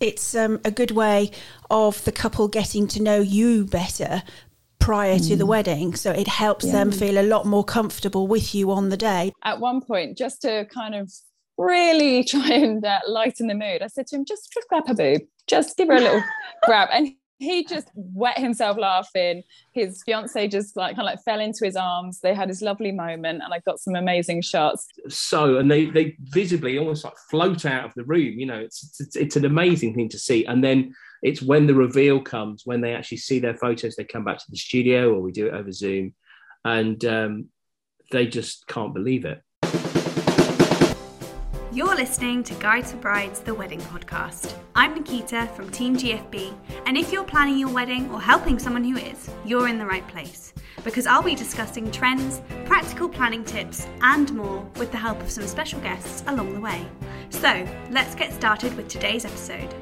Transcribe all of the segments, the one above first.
It's um, a good way of the couple getting to know you better prior mm. to the mm. wedding. So it helps yeah. them feel a lot more comfortable with you on the day. At one point, just to kind of really try and uh, lighten the mood, I said to him, just, just grab her boob, just give her a little grab. And he just wet himself laughing. His fiance just like kind of like fell into his arms. They had this lovely moment, and I got some amazing shots. So, and they they visibly almost like float out of the room. You know, it's it's, it's an amazing thing to see. And then it's when the reveal comes, when they actually see their photos, they come back to the studio, or we do it over Zoom, and um, they just can't believe it. You're listening to Guides for Brides, the wedding podcast. I'm Nikita from Team GFB, and if you're planning your wedding or helping someone who is, you're in the right place because I'll be discussing trends, practical planning tips, and more with the help of some special guests along the way. So, let's get started with today's episode.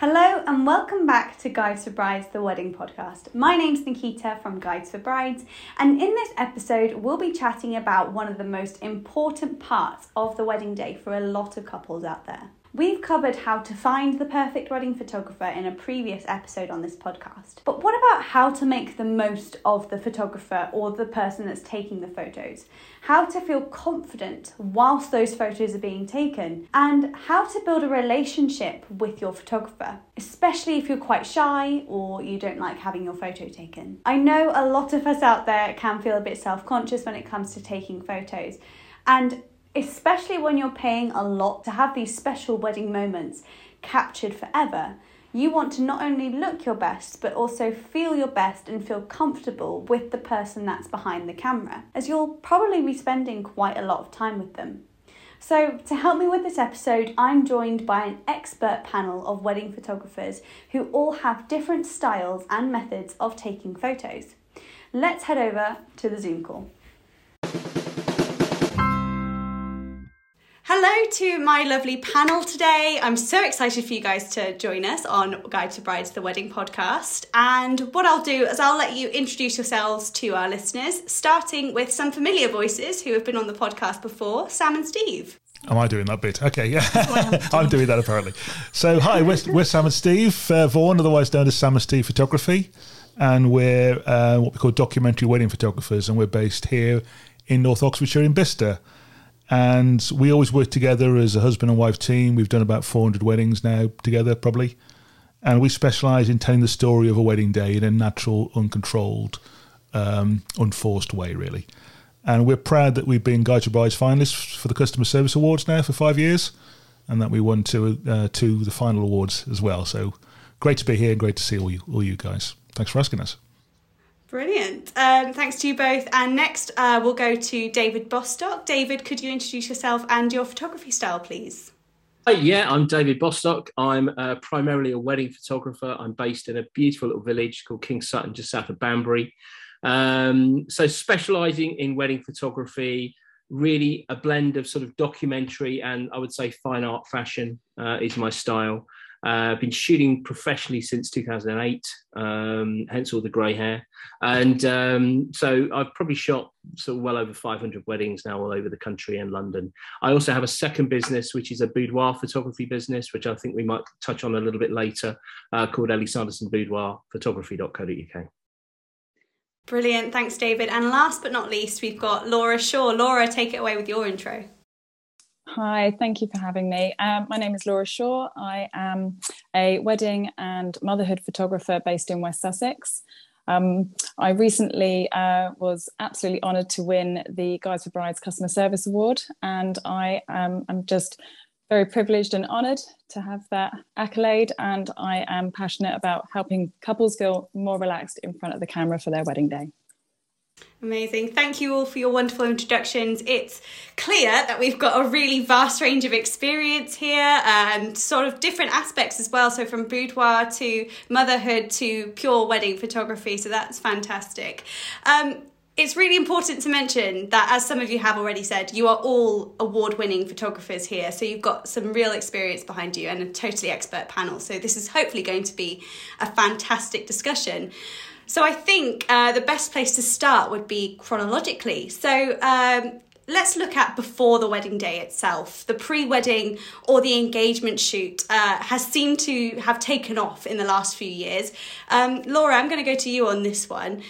Hello and welcome back to Guides for Brides, the wedding podcast. My name's Nikita from Guides for Brides, and in this episode, we'll be chatting about one of the most important parts of the wedding day for a lot of couples out there We've covered how to find the perfect wedding photographer in a previous episode on this podcast. But what about how to make the most of the photographer or the person that's taking the photos? How to feel confident whilst those photos are being taken? And how to build a relationship with your photographer, especially if you're quite shy or you don't like having your photo taken. I know a lot of us out there can feel a bit self conscious when it comes to taking photos. And especially when you're paying a lot to have these special wedding moments captured forever. You want to not only look your best, but also feel your best and feel comfortable with the person that's behind the camera, as you'll probably be spending quite a lot of time with them. So, to help me with this episode, I'm joined by an expert panel of wedding photographers who all have different styles and methods of taking photos. Let's head over to the Zoom call. Hello to my lovely panel today. I'm so excited for you guys to join us on Guides for Brides the Wedding podcast. And what I'll do is I'll let you introduce yourselves to our listeners, starting with some familiar voices who have been on the podcast before Sam and Steve. Am I doing that bit? Okay, yeah. I'm doing that apparently. So, hi, we're, we're Sam and Steve uh, Vaughan, otherwise known as Sam and Steve Photography. And we're uh, what we call documentary wedding photographers. And we're based here in North Oxfordshire in Bicester. And we always work together as a husband and wife team. We've done about 400 weddings now together, probably. And we specialise in telling the story of a wedding day in a natural, uncontrolled, um, unforced way, really. And we're proud that we've been Guide to Brides finalists for the Customer Service Awards now for five years, and that we won two, uh, two the final awards as well. So great to be here great to see all you, all you guys. Thanks for asking us. Brilliant. Um, thanks to you both. And next, uh, we'll go to David Bostock. David, could you introduce yourself and your photography style, please? Hi, yeah, I'm David Bostock. I'm uh, primarily a wedding photographer. I'm based in a beautiful little village called Kings Sutton, just south of Banbury. Um, so, specialising in wedding photography, really a blend of sort of documentary and I would say fine art fashion uh, is my style. Uh, I've been shooting professionally since 2008, um, hence all the grey hair. And um, so I've probably shot sort of well over 500 weddings now all over the country and London. I also have a second business, which is a boudoir photography business, which I think we might touch on a little bit later, uh, called Ellie Sanderson Boudoir Photography.co.uk. Brilliant. Thanks, David. And last but not least, we've got Laura Shaw. Laura, take it away with your intro. Hi, thank you for having me. Um, my name is Laura Shaw. I am a wedding and motherhood photographer based in West Sussex. Um, I recently uh, was absolutely honoured to win the Guides for Brides Customer Service Award, and I um, am just very privileged and honoured to have that accolade. And I am passionate about helping couples feel more relaxed in front of the camera for their wedding day. Amazing. Thank you all for your wonderful introductions. It's clear that we've got a really vast range of experience here and sort of different aspects as well. So, from boudoir to motherhood to pure wedding photography. So, that's fantastic. Um, it's really important to mention that, as some of you have already said, you are all award winning photographers here. So you've got some real experience behind you and a totally expert panel. So this is hopefully going to be a fantastic discussion. So I think uh, the best place to start would be chronologically. So um, let's look at before the wedding day itself. The pre wedding or the engagement shoot uh, has seemed to have taken off in the last few years. Um, Laura, I'm going to go to you on this one.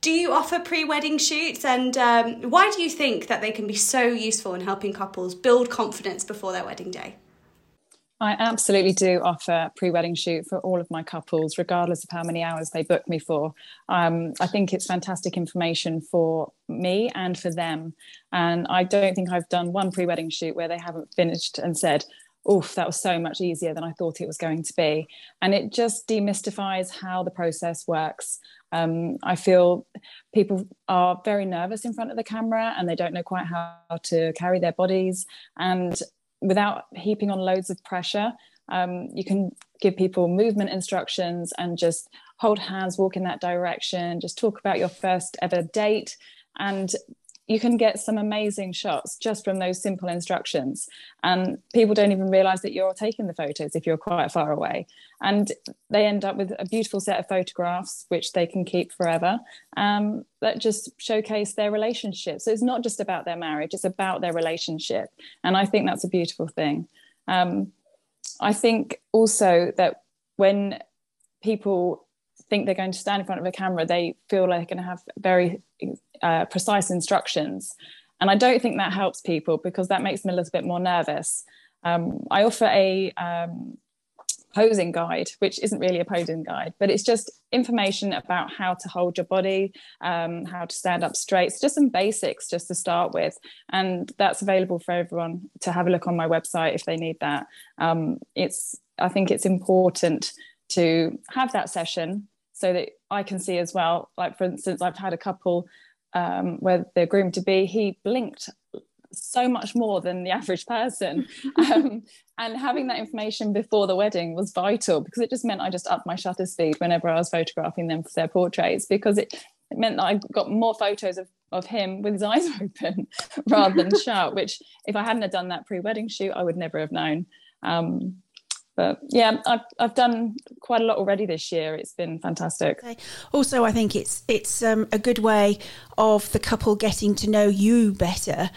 Do you offer pre wedding shoots and um, why do you think that they can be so useful in helping couples build confidence before their wedding day? I absolutely do offer pre-wedding shoot for all of my couples, regardless of how many hours they book me for. Um, I think it's fantastic information for me and for them. And I don't think I've done one pre-wedding shoot where they haven't finished and said, oof, that was so much easier than I thought it was going to be. And it just demystifies how the process works. Um, I feel people are very nervous in front of the camera and they don't know quite how to carry their bodies. And without heaping on loads of pressure. Um, you can give people movement instructions and just hold hands, walk in that direction, just talk about your first ever date. And you can get some amazing shots just from those simple instructions. And people don't even realize that you're taking the photos if you're quite far away. And they end up with a beautiful set of photographs, which they can keep forever, um, that just showcase their relationship. So it's not just about their marriage, it's about their relationship. And I think that's a beautiful thing. Um, I think also that when people think they're going to stand in front of a camera, they feel like they're going to have very uh, precise instructions. And I don't think that helps people because that makes them a little bit more nervous. Um, I offer a um, posing guide, which isn't really a posing guide, but it's just information about how to hold your body, um, how to stand up straight. It's just some basics just to start with. And that's available for everyone to have a look on my website if they need that. Um, it's, I think it's important to have that session so that I can see as well. Like, for instance, I've had a couple um, where the groom to be, he blinked so much more than the average person. Um, and having that information before the wedding was vital because it just meant I just upped my shutter speed whenever I was photographing them for their portraits because it, it meant that I got more photos of, of him with his eyes open rather than shut, which if I hadn't have done that pre-wedding shoot, I would never have known. Um, but yeah I've, I've done quite a lot already this year it's been fantastic also i think it's it's um, a good way of the couple getting to know you better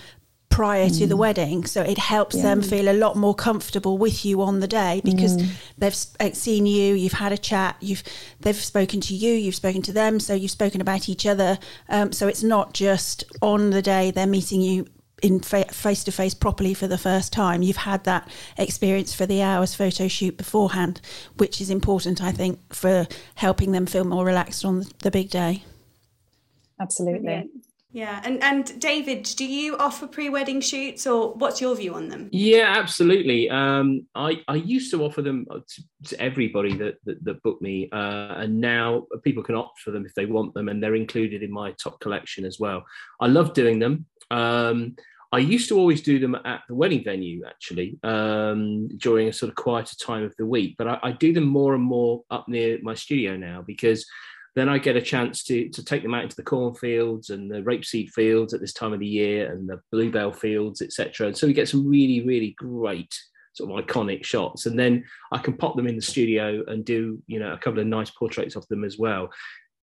prior mm. to the mm. wedding so it helps yeah. them feel a lot more comfortable with you on the day because mm. they've uh, seen you you've had a chat you've they've spoken to you you've spoken to them so you've spoken about each other um, so it's not just on the day they're meeting you in face to face properly for the first time. You've had that experience for the hours photo shoot beforehand, which is important, I think, for helping them feel more relaxed on the big day. Absolutely. Yeah, and and David, do you offer pre-wedding shoots, or what's your view on them? Yeah, absolutely. Um, I I used to offer them to, to everybody that, that that booked me, uh, and now people can opt for them if they want them, and they're included in my top collection as well. I love doing them. Um, I used to always do them at the wedding venue, actually, um, during a sort of quieter time of the week. But I, I, do them more and more up near my studio now because then I get a chance to, to take them out into the cornfields and the rapeseed fields at this time of the year and the bluebell fields, etc. And so we get some really, really great sort of iconic shots. And then I can pop them in the studio and do, you know, a couple of nice portraits of them as well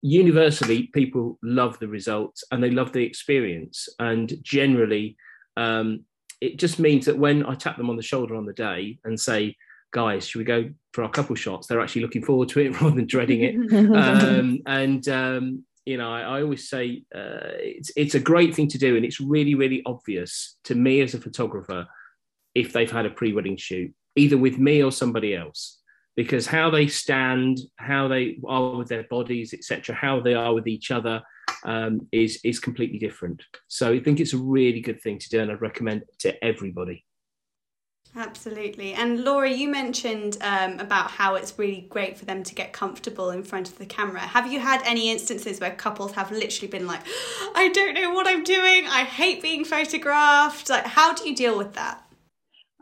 universally people love the results and they love the experience and generally um, it just means that when I tap them on the shoulder on the day and say, guys, should we go for our couple shots? They're actually looking forward to it rather than dreading it. um, and, um, you know, I, I always say uh, it's, it's a great thing to do. And it's really, really obvious to me as a photographer if they've had a pre wedding shoot, either with me or somebody else. Because how they stand, how they are with their bodies, etc., how they are with each other, um, is is completely different. So I think it's a really good thing to do, and I'd recommend it to everybody. Absolutely. And Laura, you mentioned um, about how it's really great for them to get comfortable in front of the camera. Have you had any instances where couples have literally been like, I don't know what I'm doing, I hate being photographed? Like, how do you deal with that?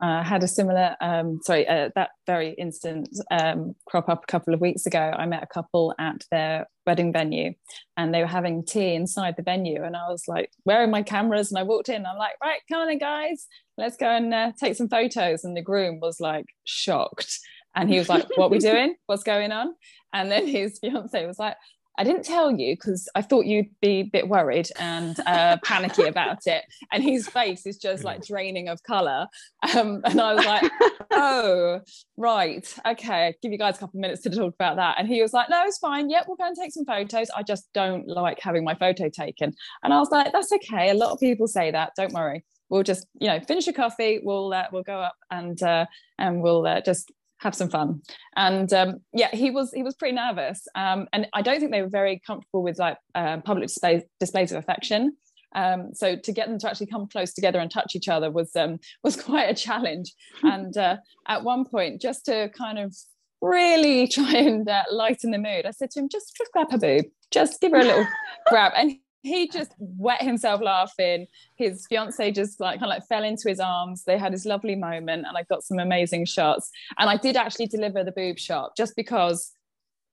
Uh, had a similar, um, sorry, uh, that very instant um, crop up a couple of weeks ago. I met a couple at their wedding venue and they were having tea inside the venue. And I was like, where are my cameras? And I walked in, I'm like, right, come on then, guys, let's go and uh, take some photos. And the groom was like shocked. And he was like, what we doing? What's going on? And then his fiance was like, I didn't tell you because I thought you'd be a bit worried and uh, panicky about it. And his face is just like draining of color. Um, and I was like, oh, right. Okay. I'll give you guys a couple of minutes to talk about that. And he was like, no, it's fine. Yep, we'll go and take some photos. I just don't like having my photo taken. And I was like, that's okay. A lot of people say that. Don't worry. We'll just, you know, finish your coffee. We'll uh, we'll go up and uh, and we'll uh, just have some fun. And um, yeah he was he was pretty nervous. Um, and i don't think they were very comfortable with like uh, public displays, displays of affection. Um, so to get them to actually come close together and touch each other was um, was quite a challenge. And uh, at one point just to kind of really try and uh, lighten the mood i said to him just just grab her boob. Just give her a little grab. And he just wet himself laughing. His fiance just like kind of like fell into his arms. They had this lovely moment, and I got some amazing shots. And I did actually deliver the boob shot just because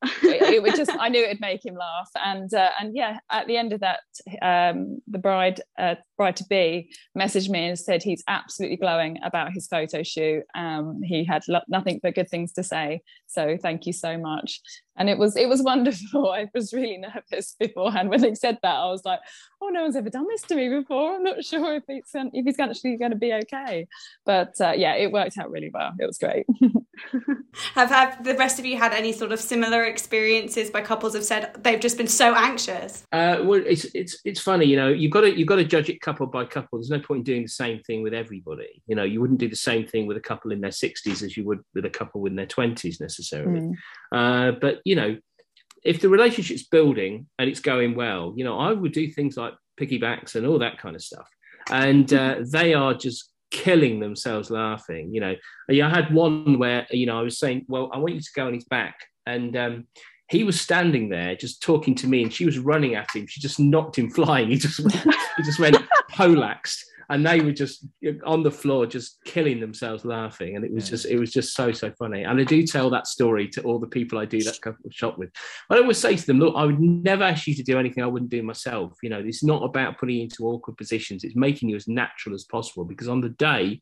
it, it just I knew it'd make him laugh, and uh, and yeah, at the end of that, um, the bride uh, bride to be messaged me and said he's absolutely glowing about his photo shoot. Um, he had lo- nothing but good things to say, so thank you so much. And it was it was wonderful. I was really nervous beforehand when they said that. I was like, oh, no one's ever done this to me before. I'm not sure if it's if he's actually going to be okay. But uh, yeah, it worked out really well. It was great. have have the rest of you had any sort of similar experiences by couples have said they've just been so anxious? Uh, well, it's it's it's funny, you know. You've got to you've got to judge it couple by couple. There's no point in doing the same thing with everybody. You know, you wouldn't do the same thing with a couple in their 60s as you would with a couple in their 20s necessarily. Mm. Uh, but you know, if the relationship's building and it's going well, you know, I would do things like piggybacks and all that kind of stuff. And uh, they are just killing themselves laughing. You know, I had one where you know I was saying, "Well, I want you to go on his back," and um, he was standing there just talking to me, and she was running at him. She just knocked him flying. He just went, he just went polaxed, and they were just on the floor, just killing themselves laughing. And it was just it was just so so funny. And I do tell that story to all the people I do that couple shop with. I always say to them, look, I would never ask you to do anything I wouldn't do myself. You know, it's not about putting you into awkward positions. It's making you as natural as possible. Because on the day,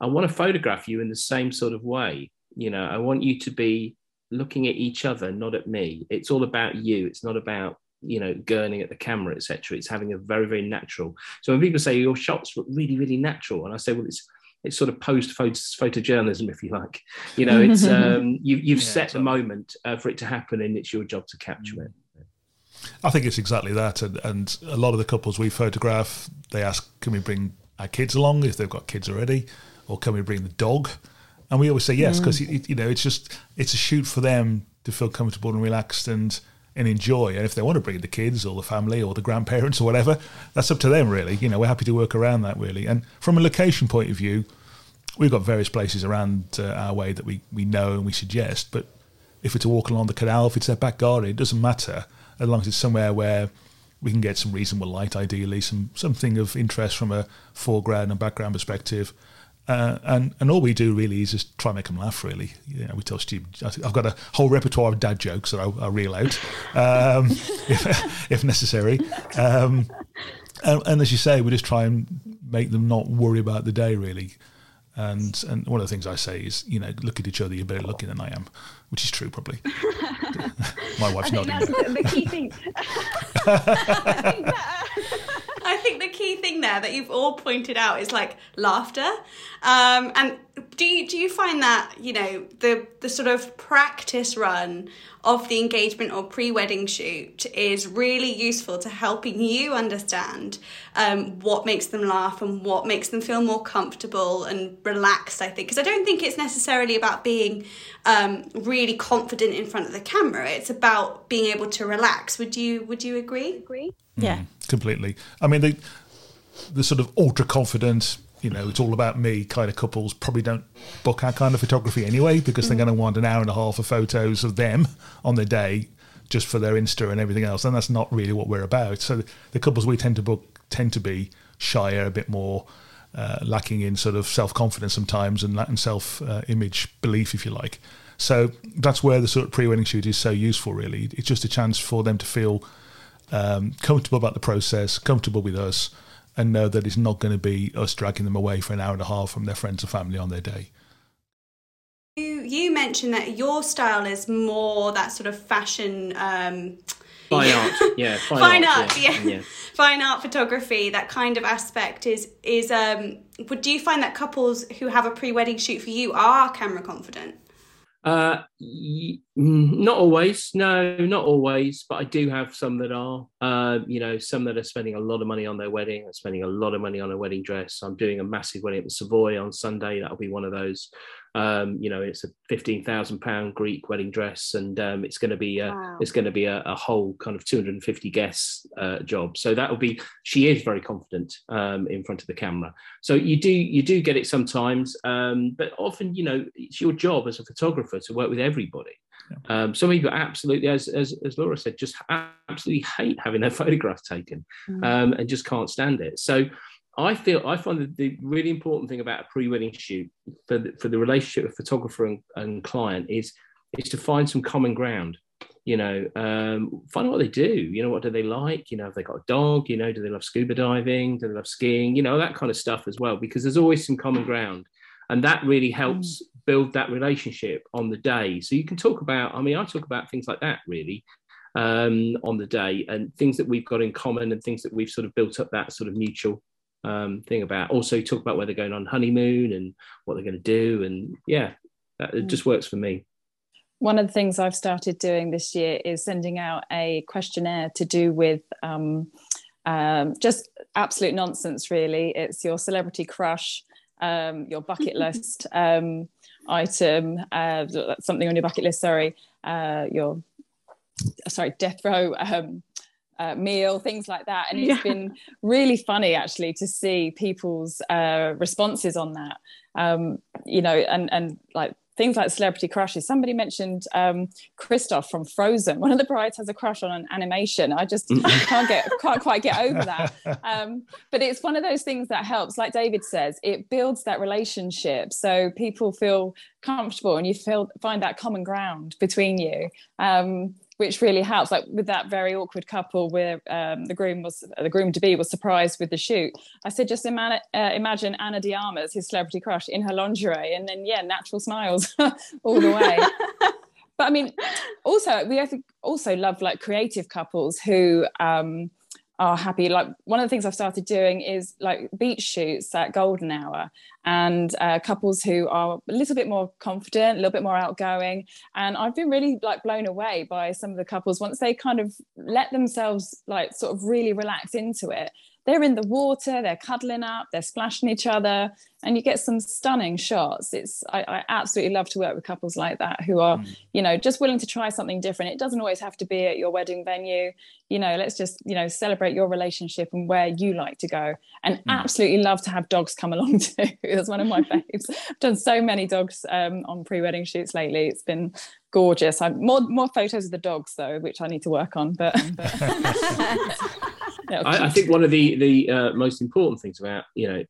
I want to photograph you in the same sort of way. You know, I want you to be looking at each other, not at me. It's all about you. It's not about you know gurning at the camera, etc. It's having a very very natural. So when people say your shots look really really natural, and I say, well, it's it's sort of post photojournalism, if you like. You know, it's um, you, you've yeah, set the moment uh, for it to happen, and it's your job to capture it. I think it's exactly that, and, and a lot of the couples we photograph, they ask, "Can we bring our kids along if they've got kids already, or can we bring the dog?" And we always say yes because mm. you know it's just it's a shoot for them to feel comfortable and relaxed and and enjoy. And if they want to bring the kids or the family or the grandparents or whatever, that's up to them really. You know, we're happy to work around that really. And from a location point of view, we've got various places around uh, our way that we we know and we suggest. But if it's a walk along the canal, if it's their back garden, it doesn't matter as long as it's somewhere where we can get some reasonable light, ideally, some something of interest from a foreground and background perspective uh, and and all we do really is just try and make them laugh. Really, you know, we tell stupid. I've got a whole repertoire of dad jokes that I'll, I'll reel out um, if, if, necessary. Um, and, and, as you say, we just try and make them not worry about the day really. And and one of the things I say is, you know, look at each other. You're better looking than I am, which is true probably. My wife's I think nodding. That's the key thing. I think that, I think the key thing there that you've all pointed out is like laughter. Um, and do you do you find that you know the the sort of practice run of the engagement or pre-wedding shoot is really useful to helping you understand um, what makes them laugh and what makes them feel more comfortable and relaxed i think? Because i don't think it's necessarily about being um, really confident in front of the camera. It's about being able to relax. Would you would you agree? Agree yeah mm, completely i mean the the sort of ultra confident you know, it's all about me kind of couples probably don't book our kind of photography anyway because they're mm. going to want an hour and a half of photos of them on the day just for their Insta and everything else. And that's not really what we're about. So the couples we tend to book tend to be shyer, a bit more uh, lacking in sort of self confidence sometimes and, and self uh, image belief, if you like. So that's where the sort of pre wedding shoot is so useful, really. It's just a chance for them to feel um, comfortable about the process, comfortable with us and know that it's not going to be us dragging them away for an hour and a half from their friends and family on their day. You, you mentioned that your style is more that sort of fashion um, fine art, yeah, fine, fine art, art, yeah. yeah. fine art photography. That kind of aspect is is. Um, but do you find that couples who have a pre-wedding shoot for you are camera confident? Uh, y- not always. No, not always. But I do have some that are. Uh, you know, some that are spending a lot of money on their wedding. Are spending a lot of money on a wedding dress. I'm doing a massive wedding at the Savoy on Sunday. That'll be one of those. Um, you know, it's a fifteen thousand pound Greek wedding dress, and um, it's going to be a, Wow. it's going to be a, a whole kind of two hundred and fifty guests uh, job. So that will be. She is very confident um, in front of the camera. So you do you do get it sometimes, um, but often you know it's your job as a photographer to work with everybody. Um, some people absolutely, as, as as Laura said, just absolutely hate having their photograph taken um, and just can't stand it. So I feel I find that the really important thing about a pre-wedding shoot for the, for the relationship of photographer and, and client is is to find some common ground. You know, um, find out what they do. You know, what do they like? You know, have they got a dog? You know, do they love scuba diving? Do they love skiing? You know, that kind of stuff as well, because there's always some common ground, and that really helps build that relationship on the day. So you can talk about. I mean, I talk about things like that really um, on the day, and things that we've got in common, and things that we've sort of built up that sort of mutual um, thing about. Also, talk about where they're going on honeymoon and what they're going to do, and yeah, that, it just works for me. One of the things I've started doing this year is sending out a questionnaire to do with um, um, just absolute nonsense, really. It's your celebrity crush, um, your bucket list um, item, uh, something on your bucket list, sorry, uh, your, sorry, death row. Um, uh, meal, things like that, and it's Yeah. been really funny actually to see people's uh, responses on that. Um, you know, and and like things like celebrity crushes. Somebody mentioned um, Kristoff from Frozen. One of the brides has a crush on an animation. I just can't get can't quite get over that. Um, but it's one of those things that helps. Like David says, it builds that relationship, so people feel comfortable and you feel find that common ground between you. Um, which really helps. Like with that very awkward couple where um, the groom was the groom to be was surprised with the shoot. I said, just ima- uh, imagine Ana de Armas, his celebrity crush, in her lingerie, and then yeah, natural smiles all the way. but I mean, also we also love like creative couples who um, are happy. Like one of the things I've started doing is like beach shoots at golden hour, and uh, couples who are a little bit more confident, a little bit more outgoing. And I've been really like blown away by some of the couples once they kind of let themselves like sort of really relax into it. They're in the water, they're cuddling up, they're splashing each other, and you get some stunning shots. It's I, I absolutely love to work with couples like that who are, you know, just willing to try something different. It doesn't always have to be at your wedding venue. You know, let's just you know celebrate your relationship and where you like to go. And absolutely love to have dogs come along too. That's one of my faves. I've done so many dogs um, on pre-wedding shoots lately. It's been gorgeous. I'm more more photos of the dogs though, which I need to work on. But, but I, I think one of the the uh, most important things about you know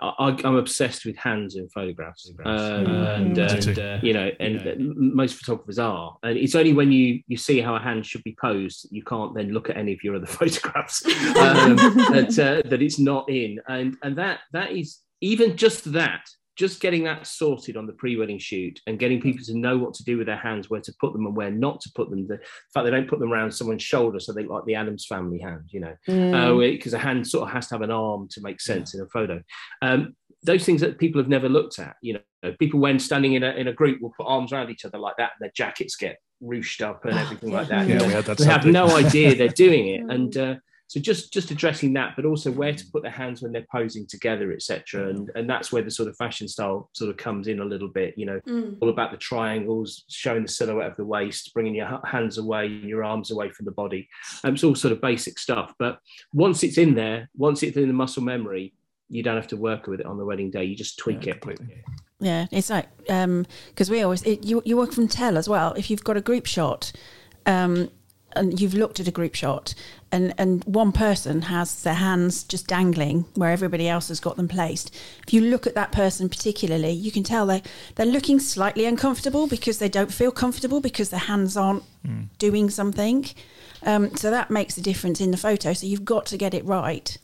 I, I'm obsessed with hands in photographs, um, and, and, uh, you know, and m- most photographers are, and it's only when you you see how a hand should be posed you can't then look at any of your other photographs um, that uh, that it's not in, and and that that is even just that. Just getting that sorted on the pre-wedding shoot and getting people to know what to do with their hands, where to put them and where not to put them. The fact they don't put them around someone's shoulder, so they look like the Addams family hand, you know, Mm. because a hand sort of has to have an arm to make sense in a photo. Um, those things that people have never looked at, you know, people when standing in a in a group will put arms around each other like that, and their jackets get ruched up and everything like that. Yeah, You know, we had that they have no idea they're doing it, and uh, so just just addressing that, but also where to put their hands when they're posing together, etc. And and that's where the sort of fashion style sort of comes in a little bit. You know, Mm. all about the triangles, showing the silhouette of the waist, bringing your hands away, your arms away from the body. Um, it's all sort of basic stuff. But once it's in there, once it's in the muscle memory, you don't have to work with it on the wedding day. You just tweak Yeah, it. completely. Yeah, it's like because we always it, you you work from tell as well. If you've got a group shot, um, and you've looked at a group shot, and and one person has their hands just dangling where everybody else has got them placed. If you look at that person particularly, you can tell they they're looking slightly uncomfortable because they don't feel comfortable because their hands aren't doing something. Um, so that makes a difference in the photo. So you've got to get it right.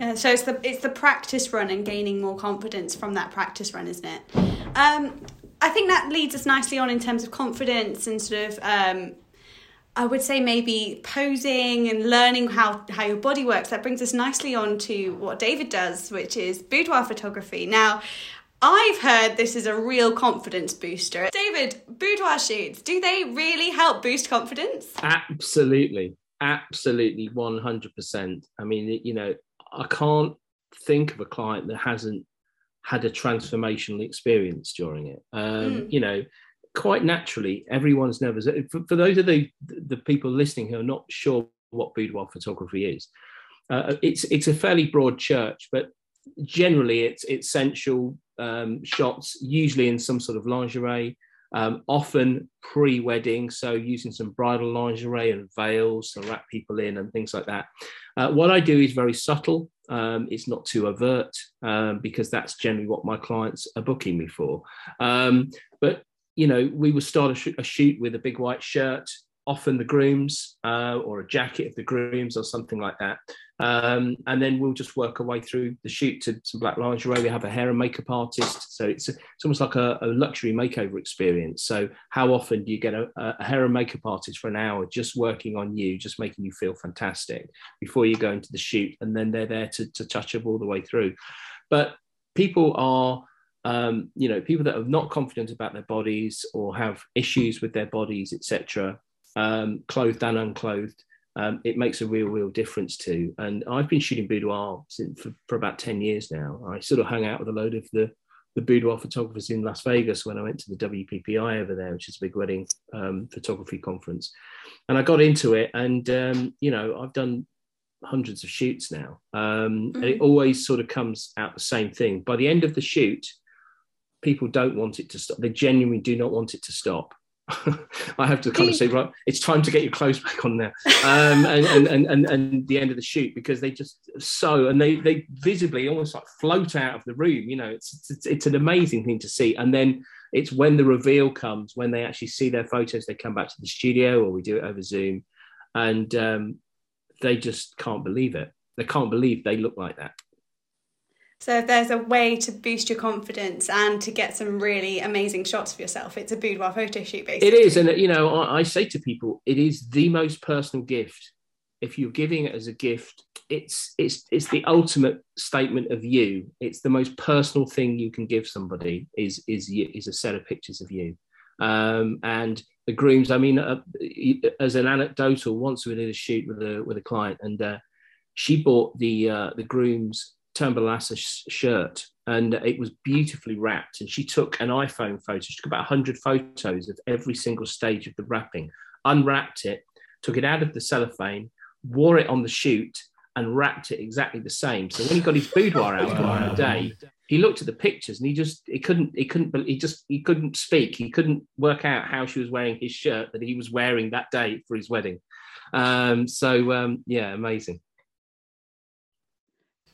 Yeah, so it's the it's the practice run and gaining more confidence from that practice run, isn't it? Um, I think that leads us nicely on in terms of confidence and sort of. Um, I would say maybe posing and learning how, how your body works. That brings us nicely on to what David does, which is boudoir photography. Now, I've heard this is a real confidence booster. David, boudoir shoots, do they really help boost confidence? Absolutely. Absolutely 100%. I mean, you know, I can't think of a client that hasn't had a transformational experience during it. Um, mm. You know, quite naturally, everyone's nervous. For, for, those of the the people listening who are not sure what boudoir photography is, uh, it's it's a fairly broad church, but generally it's it's sensual um, shots, usually in some sort of lingerie, um, often pre-wedding, so using some bridal lingerie and veils to wrap people in and things like that. Uh, what I do is very subtle. Um, it's not too overt um, because that's generally what my clients are booking me for. Um, but you know, we would start a, sh- a, shoot with a big white shirt, often the grooms, uh, or a jacket of the grooms, or something like that. Um, and then we'll just work our way through the shoot to some black lingerie. We have a hair and makeup artist, so it's it's almost like a, a, luxury makeover experience. So how often do you get a, a, hair and makeup artist for an hour just working on you, just making you feel fantastic before you go into the shoot, and then they're there to, to touch up all the way through. But people are um, you know, people that are not confident about their bodies or have issues with their bodies, etc., um, clothed and unclothed, um, it makes a real, real difference to. And I've been shooting boudoir since, for, for, about 10 years now. I sort of hung out with a load of the, the boudoir photographers in Las Vegas when I went to the WPPI over there, which is a big wedding um, photography conference. And I got into it, and, um, you know, I've done hundreds of shoots now. Um, mm-hmm. And it mm-hmm. always sort of comes out the same thing. By the end of the shoot, people don't want it to stop. They genuinely do not want it to stop. I have to kind of say, right, it's time to get your clothes back on there, um, and, and, and and and the end of the shoot because they just so and they they visibly almost like float out of the room. You know, it's it's, it's an amazing thing to see. And then it's when the reveal comes, when they actually see their photos, they come back to the studio or we do it over Zoom, and um, they just can't believe it. They can't believe they look like that. So if there's a way to boost your confidence and to get some really amazing shots for yourself, it's a boudoir photo shoot basically. It is, and you know, I, I say to people, it is the most personal gift. If you're giving it as a gift, it's it's it's the ultimate statement of you. It's the most personal thing you can give somebody is is is a set of pictures of you. Um, and the grooms. I mean, uh, as an anecdotal, once we did a shoot with a with a client, and uh, she bought the uh, the grooms Turnbull shirt and it was beautifully wrapped. And she took an iPhone photo. She took about 100 photos of every single stage of the wrapping, unwrapped it, took it out of the cellophane, wore it on the shoot, and wrapped it exactly the same. So when he got his boudoir out on the day, he looked at the pictures and he just he couldn't he couldn't he just he couldn't speak. He couldn't work out how she was wearing his shirt that he was wearing that day for his wedding. Um, so um, yeah, amazing.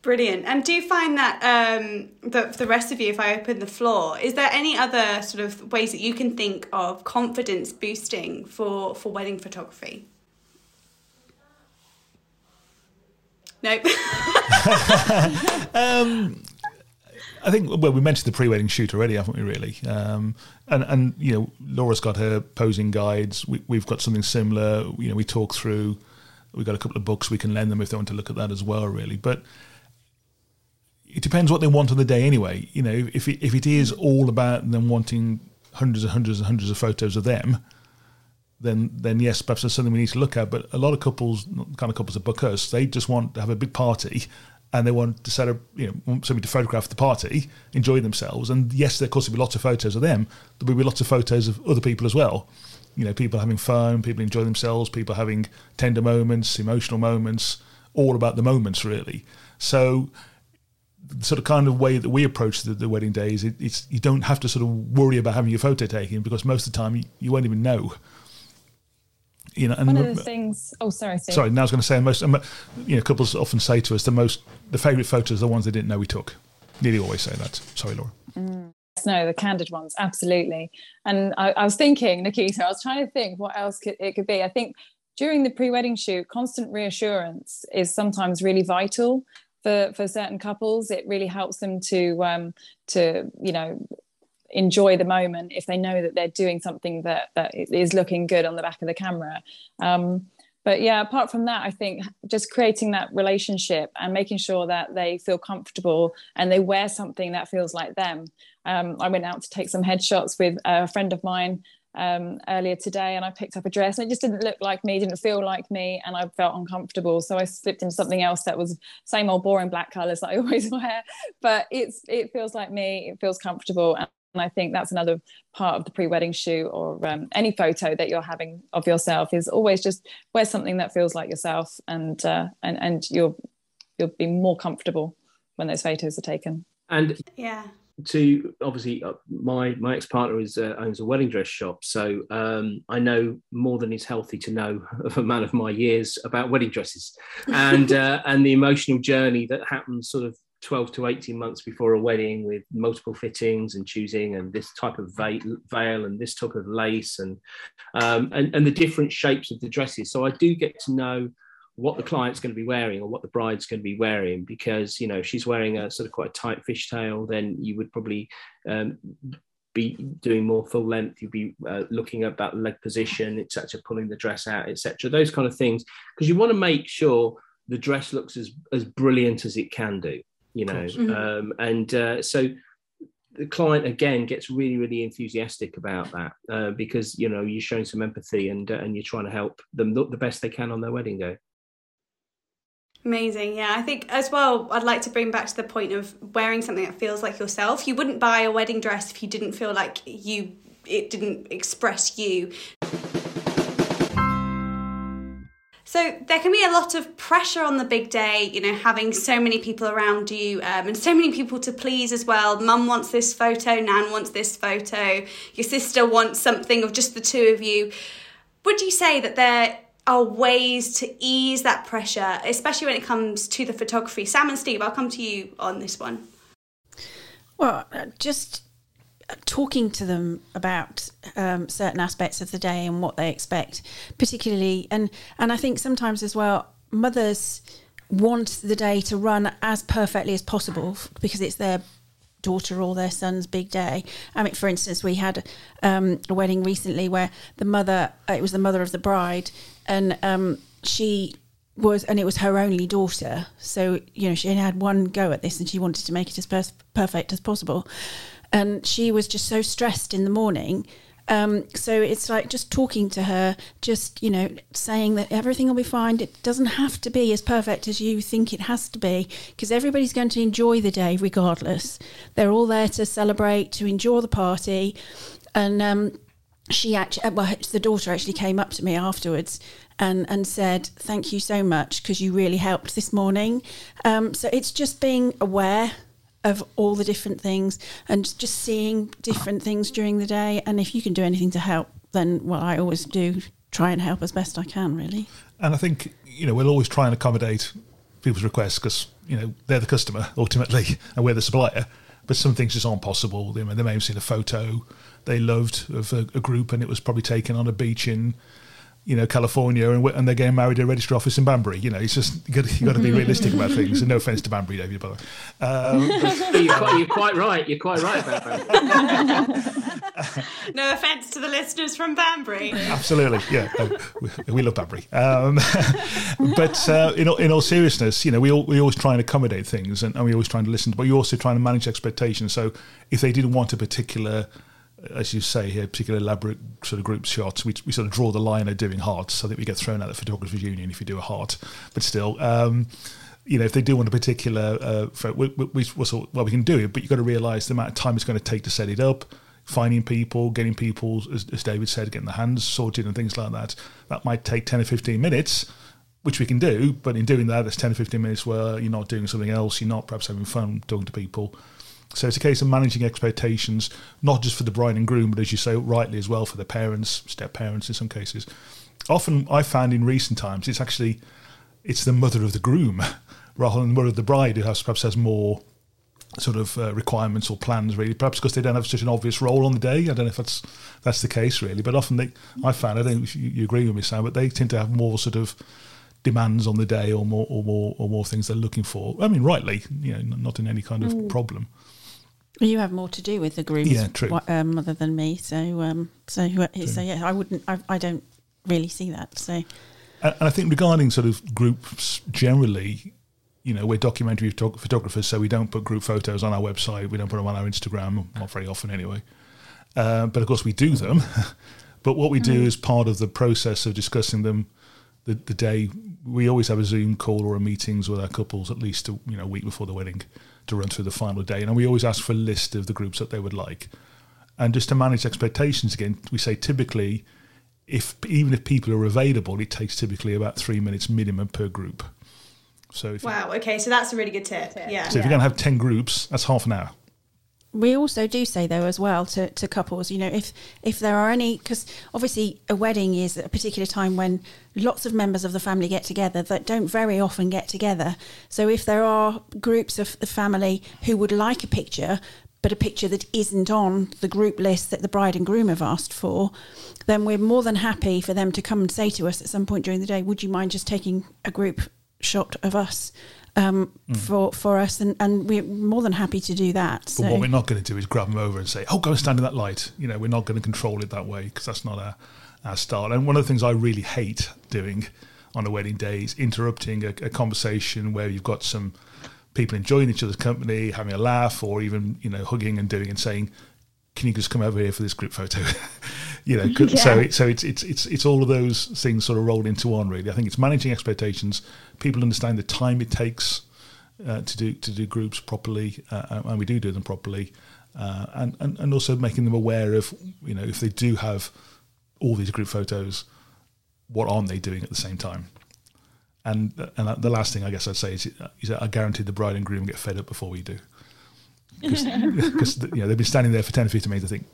Brilliant. And do you find that um, the, the rest of you, if I open the floor, is there any other sort of ways that you can think of confidence boosting for, for wedding photography? Nope. um, I think well, we mentioned the pre-wedding shoot already, haven't we? Really, um, and and you know, Laura's got her posing guides. We, we've got something similar. You know, we talk through. We've got a couple of books we can lend them if they want to look at that as well. Really, but it depends what they want on the day anyway. You know, if it, if it is hmm. all about them wanting hundreds and hundreds and hundreds of photos of them, then then yes, perhaps there's something we need to look at. But a lot of couples, kind of couples that book us, they just want to have a big party and they want to set up, you know, want somebody to photograph the party, enjoy themselves. And yes, there of course will be lots of photos of them. There will be lots of photos of other people as well. You know, people having fun, people enjoying themselves, people having tender moments, emotional moments, all about the moments really. So sort of kind of way that we approach the, the wedding days, it, it's you don't have to sort of worry about having your photo taken because most of the time you, you won't even know. You know, and one of the things. Oh, sorry. Steve. Sorry, now I was going to say most. Um, you know, couples often say to us the most, the favourite photos are the ones they didn't know we took. Nearly always say that. Sorry, Laura. Mm. No, the candid ones, absolutely. And I, I was thinking, Nikita, I was trying to think what else could, it could be. I think during the pre-wedding shoot, constant reassurance is sometimes really vital for for certain couples it really helps them to um to you know enjoy the moment if they know that they're doing something that that is looking good on the back of the camera. Um, but yeah apart from that i think just creating that relationship and making sure that they feel comfortable and they wear something that feels like them. Um, i went out to take some headshots with a friend of mine um, earlier today and I picked up a dress and it just didn't look like me, didn't feel like me, and I felt uncomfortable. So I slipped into something else that was same old boring black colours that I always wear, but it's it feels like me, it feels comfortable, and and I think that's another part of the pre-wedding shoot or um, any photo that you're having of yourself is always just wear something that feels like yourself, and uh, and and you'll you'll be more comfortable when those photos are taken. And yeah, to obviously uh, my my ex partner is uh, owns a wedding dress shop, so um, I know more than is healthy to know of a man of my years about wedding dresses and uh, and the emotional journey that happens sort of 12 to 18 months before a wedding with multiple fittings and choosing and this type of veil and this type of lace and, um, and and the different shapes of the dresses. So i do get to know what the client's going to be wearing or what the bride's going to be wearing because you know if she's wearing a sort of quite a tight fishtail then you would probably um, be doing more full length. You'd be uh, looking at that leg position etc pulling the dress out etc those kind of things because you want to make sure the dress looks as as brilliant as it can do you know? Mm-hmm. um, and uh, so the client again gets really really enthusiastic about that uh, because you know you're showing some empathy and uh, and you're trying to help them look the best they can on their wedding day Amazing. Yeah, I think as well, I'd like to bring back to the point of wearing something that feels like yourself. You wouldn't buy a wedding dress if you didn't feel like you it didn't express you. So there can be a lot of pressure on the big day, you know, having so many people around you um, and so many people to please as well. Mum wants this photo, Nan wants this photo, your sister wants something of just the two of you. Would you say that there are ways to ease that pressure, especially when it comes to the photography? Sam and Steve, I'll come to you on this one. Well, uh, just talking to them about um, certain aspects of the day and what they expect, particularly, and and I think sometimes as well, mothers want the day to run as perfectly as possible because it's their daughter or their son's big day. I mean, for instance, we had um, a wedding recently where the mother, it was the mother of the bride, and um, she was, and it was her only daughter. So you know, she had one go at this, and she wanted to make it as per- perfect as possible and she was just so stressed in the morning. Um, so it's like just talking to her, just you know, saying that everything will be fine. It doesn't have to be as perfect as you think it has to be, because everybody's going to enjoy the day regardless. They're all there to celebrate, to enjoy the party, and um, she actually, well, the daughter actually came up to me afterwards and and said thank you so much because you really helped this morning. Um, so it's just being aware of all the different things and just seeing different things during the day. And if you can do anything to help, then well, I always do try and help as best I can, really. And I think you know we'll always try and accommodate people's requests because you know they're the customer ultimately, and we're the supplier. But some things just aren't possible. They, they may have seen a photo they loved of a, a group, and it was probably taken on a beach in you know, California and, and they're getting married at a registry office in Banbury. You know, it's just you got, you got to be realistic about things. And no offense to Banbury, David, by the way. Um, you're, quite, you're, quite, right. You're quite right about that. no offense to the listeners from Banbury. Absolutely, yeah, we, we, love Banbury. Um, but uh, in, all, in all seriousness, you know, we all, we always try and accommodate things, and, and we always try and listen. But you're also trying to manage expectations. So if they didn't want a particular as you say here, particularly elaborate sort of group shots, we, we sort of draw the line at doing hearts. so that we get thrown out of the photographers union if you do a heart. But still, um, you know, if they do want a particular, uh, we, we, we, well, we can do it, but you've got to realise the amount of time it's going to take to set it up, finding people, getting people, as, as David said, getting the hands sorted and things like that. That might take 10 or 15 minutes, which we can do, but in doing that, it's 10 or 15 minutes where you're not doing something else, you're not perhaps having fun talking to people so it's a case of managing expectations, not just for the bride and groom, but as you say rightly as well for the parents, step parents in some cases. Often I found in recent times it's actually it's the mother of the groom rather than the mother of the bride who has, perhaps has more sort of uh, requirements or plans really. Perhaps because they don't have such an obvious role on the day. I don't know if that's that's the case really. But often they i found i don't know if you, you agree with me sam but they tend to have more sort of demands on the day or more or more or more things they're looking for. I mean rightly you know not in any kind of mm. problem You have more to do with the grooms, Yeah, true. Um, other than me, so um, so so yeah, I wouldn't, I, I don't really see that. So, And, I think regarding sort of groups generally, you know, we're documentary photog- photographers, so we don't put group photos on our website. We don't put them on our Instagram, not very often anyway. Uh, but of course, we do them. but what we do Mm. as part of the process of discussing them, the, the day we always have a Zoom call or a meetings with our couples at least a, you know a week before the wedding to run through the final day, and we always ask for a list of the groups that they would like. And just to manage expectations again, we say typically, if even if people are available, it takes typically about three minutes minimum per group. So if, Wow. Okay, so that's a really good tip. Yeah. so if you're going to have ten groups, that's half an hour. We also do say though as well to, to couples you know if if there are any because obviously a wedding is a particular time when lots of members of the family get together that don't very often get together. So if there are groups of the family who would like a picture but a picture that isn't on the group list that the bride and groom have asked for then we're more than happy for them to come and say to us at some point during the day would you mind just taking a group shot of us um, for for us and, and we're more than happy to do that But so what we're not going to do is grab them over and say, "Oh, go and stand in that light." You know, we're not going to control it that way because that's not our, our style. And one of the things I really hate doing on a wedding day is interrupting a, a conversation where you've got some people enjoying each other's company, having a laugh, or even you know hugging and doing and saying, "Can you just come over here for this group photo?" you know, 'cause- so it, so it's it's it's it's all of those things sort of rolled into one. Really, I think it's managing expectations. People understand the time it takes uh, to do to do groups properly, uh, and we do do them properly, uh, and, and and also making them aware of you know if they do have all these group photos, what aren't they doing at the same time? And and the last thing I guess I'd say is, is that I guarantee the bride and groom get fed up before we do, because you know they've been standing there for ten or fifteen minutes. I think.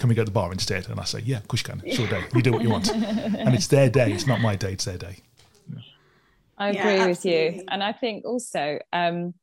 Can we go to the bar instead? And I say, yeah, of course you can. It's your day. You do what you want. And it's their day. It's not my day. It's their day. I Yeah, agree with you. And I think also um,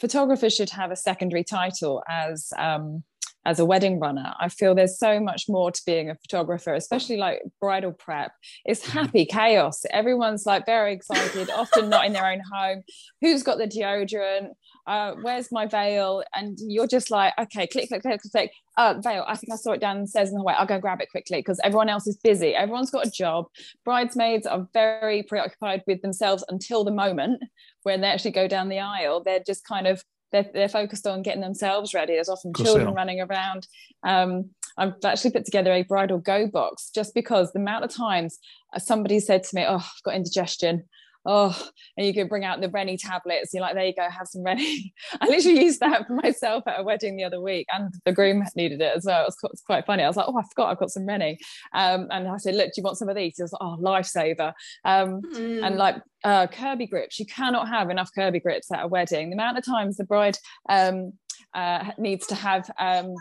photographers should have a secondary title as um, as a wedding runner. I feel there's so much more to being a photographer, especially like bridal prep. It's happy chaos. Everyone's like very excited, often not in their own home. Who's got the deodorant? Uh, where's my veil? And you're just like, okay, click, click, click, click, click. Uh, veil. I think I saw it downstairs in the hallway. I'll go grab it quickly because everyone else is busy. Everyone's got a job. Bridesmaids are very preoccupied with themselves until the moment when they actually go down the aisle. They're just kind of they're, they're focused on getting themselves ready. There's often children running around. Um, I've actually put together a bridal go box just because the amount of times somebody said to me, "Oh, I've got indigestion." Oh, and you could bring out the Rennie tablets. You're like, there you go, have some Rennie. I literally used that for myself at a wedding the other week, and the groom needed it as well. It was quite, it's quite funny. I was like, oh, I forgot I've got some Rennie. Um, and I said, look, do you want some of these? He was like, oh, lifesaver. Um, Mm. and like uh, Kirby grips. You cannot have enough Kirby grips at a wedding. The amount of times the bride um, uh, needs to have. Um,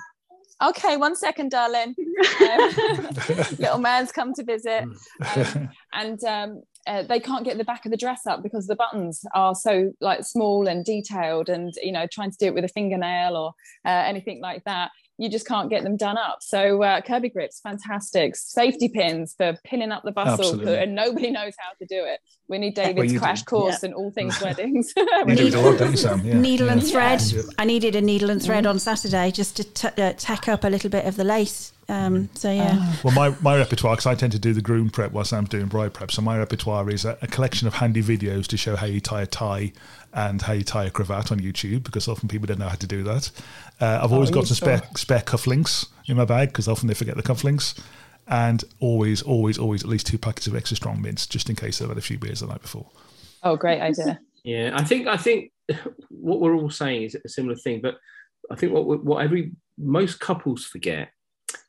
okay, one second, darling. Um, little man's come to visit, um, and um, uh, they can't get the back of the dress up because the buttons are so like small and detailed, and you know, trying to do it with a fingernail or uh, anything like that. You just can't get them done up. So uh, Kirby grips, fantastic. Safety pins for pinning up the bustle, Absolutely. and nobody knows how to do it. We need David's you crash do. course and all things weddings. You do it a lot, don't? Yeah. needle and thread. Yeah. I needed a needle and thread on Saturday just to t- uh, tack up a little bit of the lace. Um, so yeah, Well, my, my repertoire, because I tend to do the groom prep whilst I'm doing bride prep, so my repertoire is a, a collection of handy videos to show how you tie a tie and how you tie a cravat on YouTube, because often people don't know how to do that. Uh, I've always got some spare, spare cufflinks in my bag, because often they forget the cufflinks. And always, always, always at least two packets of extra strong mints, just in case they've had a few beers the night before. oh, great idea. Yeah, I think I think what we're all saying is a similar thing, but I think what what every most couples forget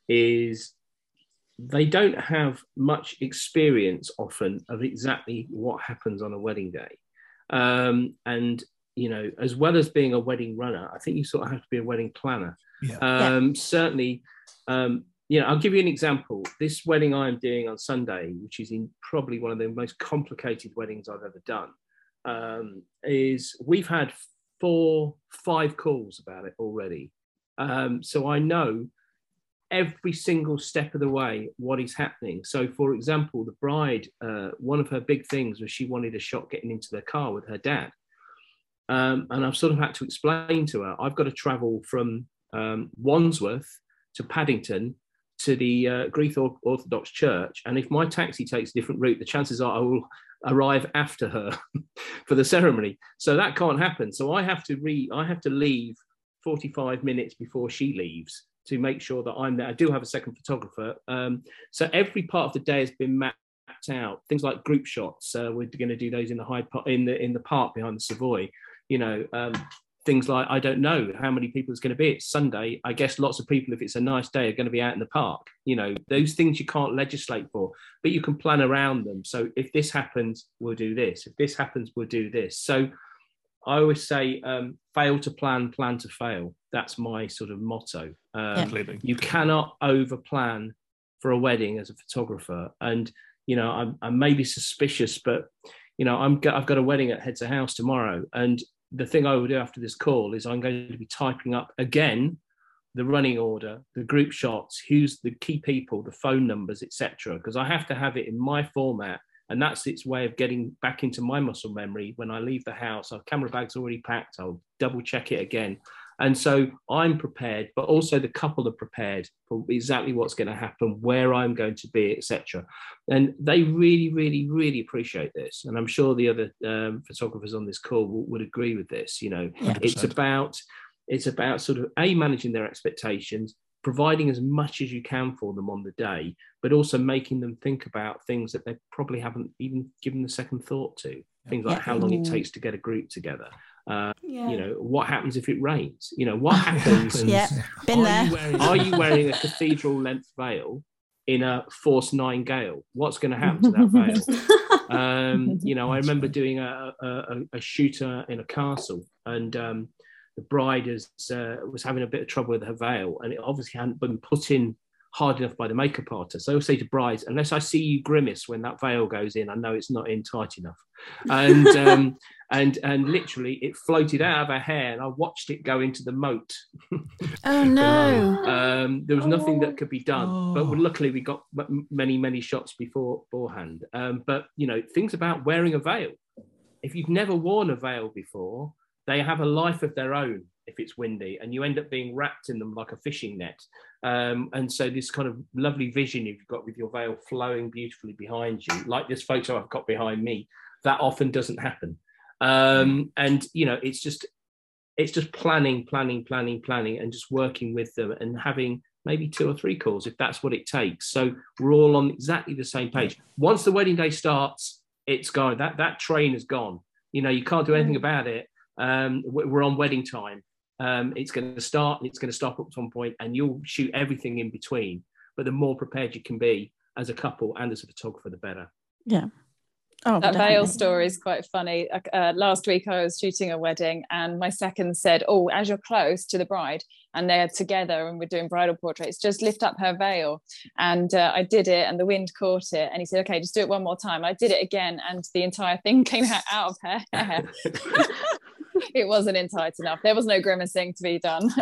is they don't have much experience often of exactly what happens on a wedding day, um, and you know, as well as being a wedding runner, I think you sort of have to be a wedding planner. Yeah. Um, Certainly, um, you know, I'll give you an example. This wedding I'm doing on Sunday, which is in probably one of the most complicated weddings I've ever done, um, is we've had four, five calls about it already. Um, so I know every single step of the way what is happening. So, for example, the bride, uh, one of her big things was she wanted a shot getting into the car with her dad. Um, and I've sort of had to explain to her, I've got to travel from um, Wandsworth to Paddington to the uh, Greek Orthodox Church. And if my taxi takes a different route, the chances are I will arrive after her for the ceremony. So that can't happen. So I have to re I have to leave 45 minutes before she leaves to make sure that I'm there. I do have a second photographer. Um, so every part of the day has been mapped out. Things like group shots. Uh, we're going to do those in the high in the in the park behind the Savoy. You know, um, things like I don't know how many people it's going to be. It's Sunday. I guess lots of people, if it's a nice day, are going to be out in the park. You know, those things you can't legislate for, but you can plan around them. So if this happens, we'll do this. If this happens, we'll do this. So I always say, um, fail to plan, plan to fail. That's my sort of motto. Um, yeah. You cannot over plan for a wedding as a photographer. And, you know, I'm, I'm maybe suspicious, but, you know, I'm, I've got a wedding at Hedsor House tomorrow. And the thing I will do after this call is I'm going to be typing up again the running order, the group shots, who's the key people, the phone numbers, etc. Because I have to have it in my format and that's its way of getting back into my muscle memory when i leave the house our camera bag's already packed i'll double check it again and so i'm prepared but also the couple are prepared for exactly what's going to happen where i'm going to be etc and they really really really appreciate this and i'm sure the other um, photographers on this call will, would agree with this you know yeah, it's about it's about sort of a managing their expectations providing as much as you can for them on the day, but also making them think about things that they probably haven't even given the second thought to. Things like yeah. how long it takes to get a group together. Uh, yeah. You know, what happens if it rains? You know, what happens? yeah, been are there. You wearing, are you wearing a cathedral length veil in a force nine gale? What's going to happen to that veil? um, you know, I remember doing a, a, a shooter in a castle, and um, the bride is, uh, was having a bit of trouble with her veil, and it obviously hadn't been put in hard enough by the makeup artist. So I will say to brides, unless I see you grimace when that veil goes in, I know it's not in tight enough. And um, and and literally, it floated out of her hair, and I watched it go into the moat. Oh no! um, there was nothing that could be done, oh. but luckily we got many many shots before beforehand. Um, but you know, things about wearing a veil. If you've never worn a veil before, they have a life of their own if it's windy and you end up being wrapped in them like a fishing net. Um, and so this kind of lovely vision you've got with your veil flowing beautifully behind you like this photo i've got behind me that often doesn't happen. Um, and you know it's just it's just planning planning planning planning and just working with them and having maybe two or three calls if that's what it takes. So we're all on exactly the same page. Once the wedding day starts it's gone. That that train is gone. You know you can't do anything mm. about it. Um, we're on wedding time. Um, it's going to start and it's going to stop at some point, and you'll shoot everything in between. But the more prepared you can be as a couple and as a photographer, the better. Yeah. Oh, that definitely. veil story is quite funny. Uh, last week I was shooting a wedding, and my second said, "Oh, as you're close to the bride, and they're together, and we're doing bridal portraits, just lift up her veil." And uh, I did it, and the wind caught it, and he said, "Okay, just do it one more time." I did it again, and the entire thing came out of her hair. it wasn't in tight enough. There was no grimacing to be done.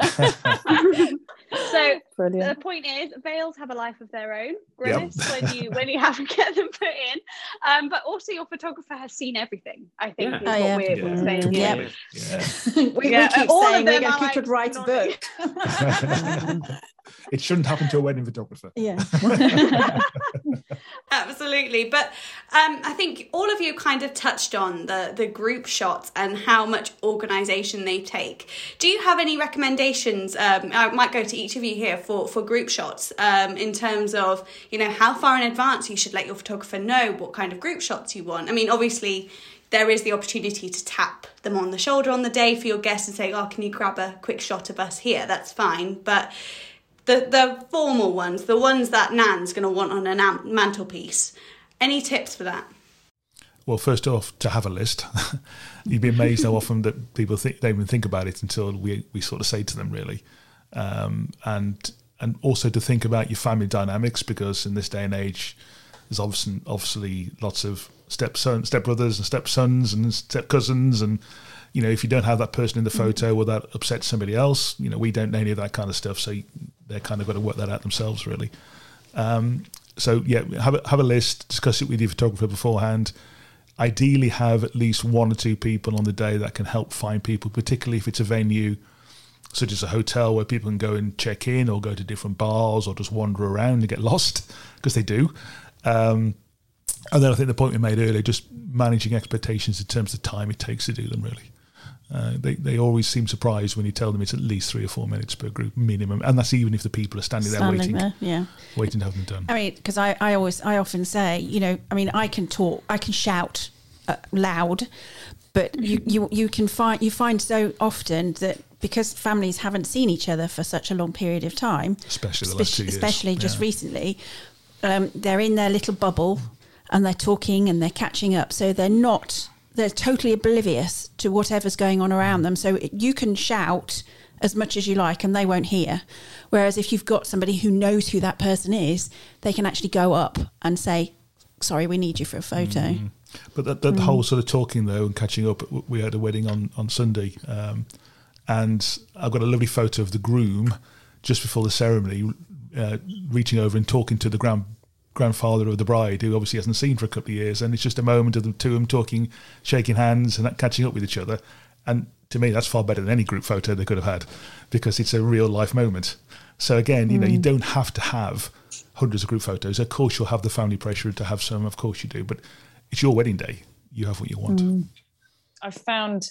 so Brilliant. the point is, veils have a life of their own. Grimace yep. when you when you have to get them put in, um, but also your photographer has seen everything. I think yeah. is oh, what yeah. we're, yeah. saying. Yeah. yeah. we, we keep all saying we're going to write a book. It shouldn't happen to a wedding photographer. Yeah. Absolutely. But um, I think all of you kind of touched on the, the group shots and how much organization they take. Do you have any recommendations? Um, I might go to each of you here for, for group shots um, in terms of, you know, how far in advance you should let your photographer know what kind of group shots you want. I mean, obviously, there is the opportunity to tap them on the shoulder on the day for your guests and say, oh, can you grab a quick shot of us here? That's fine. But the the formal ones, the ones that Nan's going to want on a mantelpiece. Any tips for that? Well, first off, to have a list. You'd be amazed how often that people think they even think about it until we we sort of say to them, really, um, and and also to think about your family dynamics because in this day and age, there's obviously obviously lots of stepson, stepbrothers and stepsons and step cousins and you know, if you don't have that person in the photo, will that upset somebody else? You know, we don't know any of that kind of stuff, so they're kind of got to work that out themselves, really. Um, so yeah, have a, have a list, discuss it with your photographer beforehand. ideally have at least one or two people on the day that can help find people, particularly if it's a venue such as a hotel where people can go and check in or go to different bars or just wander around and get lost because they do. Um, and then I think the point we made earlier, just managing expectations in terms of time it takes to do them, really. Uh, they, they always seem surprised when you tell them it's at least three or four minutes per group minimum, and that's even if the people are standing, standing there waiting, there, yeah, waiting to have them done. I mean, because I, I always I often say, you know, I mean, I can talk, I can shout uh, loud, but you, you you can find you find so often that because families haven't seen each other for such a long period of time, especially the last two years, especially just yeah. recently, um, they're in their little bubble and they're talking and they're catching up, so they're not they're totally oblivious to whatever's going on around them. So you can shout as much as you like and they won't hear. Whereas if you've got somebody who knows who that person is, they can actually go up and say, "Sorry, we need you for a photo." Mm. But that, that mm. whole sort of talking though and catching up, we had a wedding on on Sunday, um, and I've got a lovely photo of the groom just before the ceremony, uh, reaching over and talking to the grand grandfather of the bride, who obviously hasn't seen for a couple of years, and it's just a moment of the two of them talking, shaking hands, and catching up with each other. And to me, that's far better than any group photo they could have had, because it's a real life moment. So again, you know, you mm. don't have to have hundreds of group photos. Of course, you'll have the family pressure to have some. Of course, you do, but it's your wedding day. You have what you want. Mm. I've found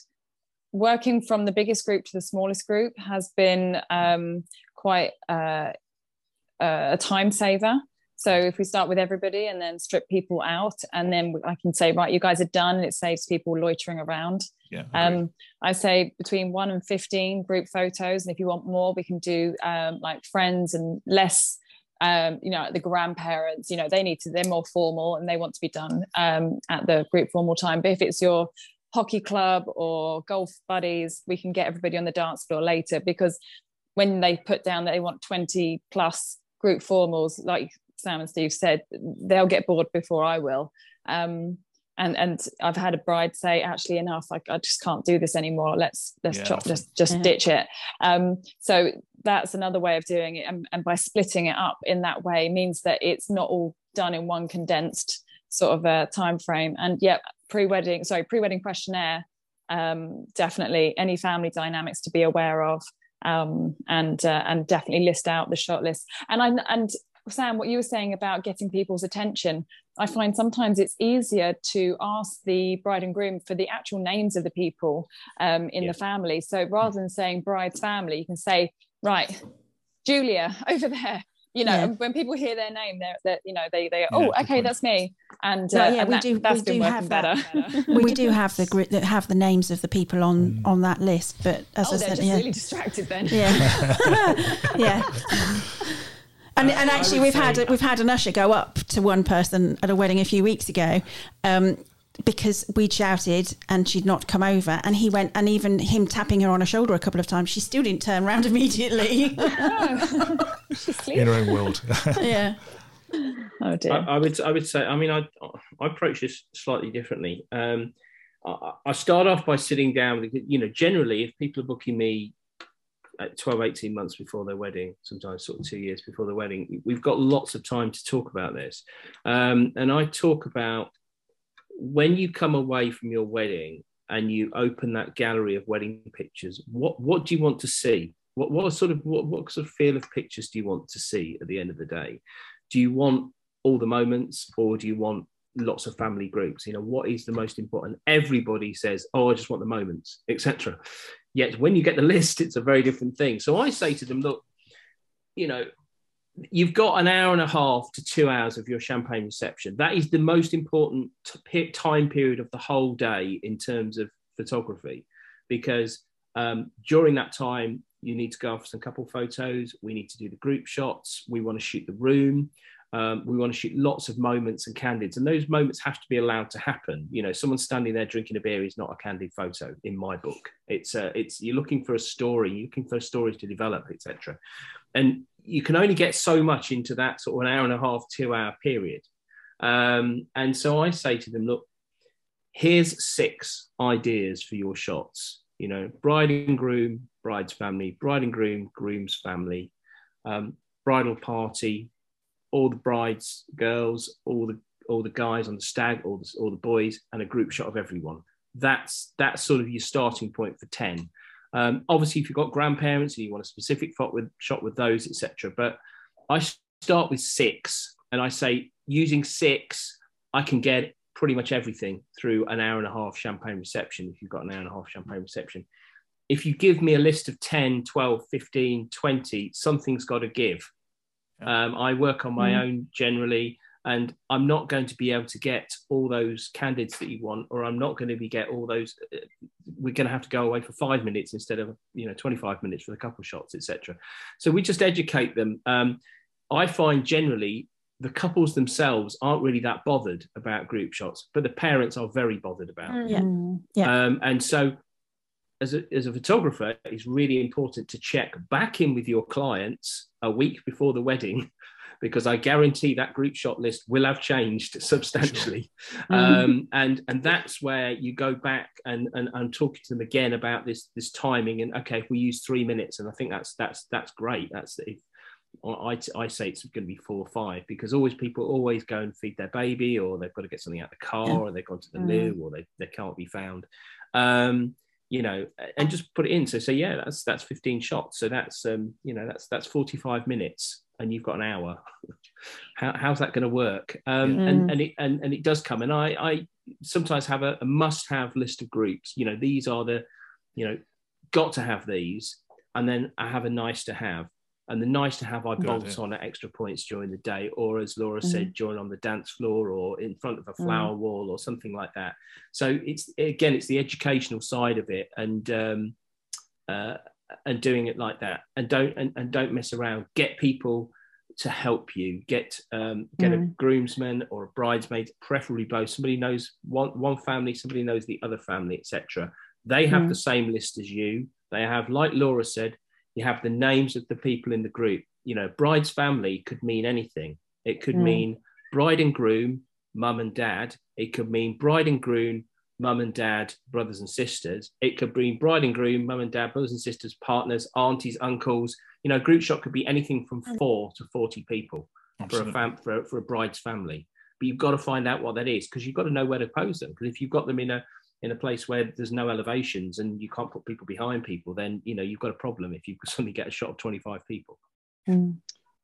working from the biggest group to the smallest group has been um, quite uh, a time saver so if we start with everybody and then strip people out, and then I can say, right, you guys are done, and it saves people loitering around. Yeah. Um, I say between one and fifteen group photos, and if you want more, we can do um, like friends and less. Um, you know, the grandparents, you know, they need to, they're more formal and they want to be done um, at the group formal time. But if it's your hockey club or golf buddies, we can get everybody on the dance floor later because when they put down that they want 20 plus group formals, like Sam and Steve said, they'll get bored before I will. Um, and and I've had a bride say, actually, enough. I, I just can't do this anymore. Let's let's yeah. chop, just just yeah. ditch it. Um, so that's another way of doing it, and, and by splitting it up in that way means that it's not all done in one condensed sort of a time frame. And yeah, pre-wedding, sorry, pre-wedding questionnaire. Um, definitely any family dynamics to be aware of. Um, and uh, and definitely list out the shot list. And I and Sam, what you were saying about getting people's attention, I find sometimes it's easier to ask the bride and groom for the actual names of the people um, in yeah. the family. So rather than saying bride's family, you can say, right, Julia over there. You know, yeah. when people hear their name, they're, they're you know, they they oh, okay, that's me. And, uh, yeah, and we that, do. That's we do have better. That. we do have the that have the names of the people on mm. on that list. But as oh, I said, yeah. really distracted then. Yeah, yeah. And, and actually, we've had we've had an usher go up to one person at a wedding a few weeks ago, um, because we'd shouted and she'd not come over, and he went and even him tapping her on her shoulder a couple of times, she still didn't turn around immediately. In her own world. yeah. Oh dear. I, I, would I would say I mean I I approach this slightly differently. Um, I, I start off by sitting down. You know, generally, if people are booking me 12, 18 months before their wedding, sometimes sort of two years before the wedding. We've got lots of time to talk about this. Um, and I talk about when you come away from your wedding and you open that gallery of wedding pictures, what, what do you want to see? What, what sort of what, what sort of feel of pictures do you want to see at the end of the day? Do you want all the moments or do you want lots of family groups you know what is the most important everybody says oh i just want the moments etc Yet when you get the list, it's a very different thing. So I say to them, look, you know, you've got an hour and a half to two hours of your champagne reception. That is the most important t- time period of the whole day in terms of photography, because um, during that time, you need to go for some couple photos. We need to do the group shots. We want to shoot the room. Um, we want to shoot lots of moments and candids, and those moments have to be allowed to happen. You know, someone standing there drinking a beer is not a candid photo in my book. It's a, it's you're looking for a story, you're looking for stories to develop, etc. And you can only get so much into that sort of an hour and a half, two hour period. Um, and so I say to them, look, here's six ideas for your shots. You know, bride and groom, bride's family, bride and groom, groom's family, um, bridal party, all the brides, girls, all the all the guys on the stag, all the, all the boys, and a group shot of everyone. That's that's sort of your starting point for ten. Um, obviously, if you've got grandparents and you want a specific shot with shot with those, etc. But I start with six, and I say using six, I can get pretty much everything through an hour and a half champagne reception. If you've got an hour and a half champagne reception, if you give me a list of 10, 12, 15, 20, something's got to give. Um, I work on my mm. own generally, and I'm not going to be able to get all those candidates that you want, or I'm not going to be get all those. Uh, we're going to have to go away for five minutes instead of you know 25 minutes for a couple shots, etc. So we just educate them. Um, I find generally the couples themselves aren't really that bothered about group shots, but the parents are very bothered about. Mm. Yeah, yeah. Um, and so as a, as a photographer, it's really important to check back in with your clients a week before the wedding, because I guarantee that group shot list will have changed substantially. Um, and and that's where you go back and, and and talking to them again about this this timing and okay, if we use three minutes, and I think that's that's that's great. That's if I, I say it's going to be four or five because always people always go and feed their baby or they've got to get something out of the car yeah. or they've gone to the mm. loo or they, they can't be found. Um, you know, and just put it in. So say, yeah, that's that's 15 shots. So that's um, you know, that's that's 45 minutes, and you've got an hour. How, how's that going to work? Um, mm. And and it and, and it does come. And I I sometimes have a, a must-have list of groups. You know, these are the, you know, got to have these, and then I have a nice to have and the nice to have I bolt on at extra points during the day, or as Laura mm-hmm. said, join on the dance floor or in front of a flower mm. wall or something like that. So it's again, it's the educational side of it, and um, uh, and doing it like that, and don't and, and don't mess around. Get people to help you. Get um, get mm. a groomsman or a bridesmaid, preferably both. Somebody knows one one family, somebody knows the other family, etc. They have mm. the same list as you. They have, like Laura said, you have the names of the people in the group. You know, bride's family could mean anything. It could mm. mean bride and groom, mum and dad. It could mean bride and groom, mum and dad, brothers and sisters. It could mean bride and groom, mum and dad, brothers and sisters, partners, aunties, uncles. You know, group shot could be anything from hmm. four to 40 people Absolutely. for a, fam- for, a, for a bride's family. But you've got to find out what that is because you've got to know where to pose them. Because if you've got them in a in a place where there's no elevations and you can't put people behind people, then you know you've got a problem if you suddenly get a shot of 25 people. Mm.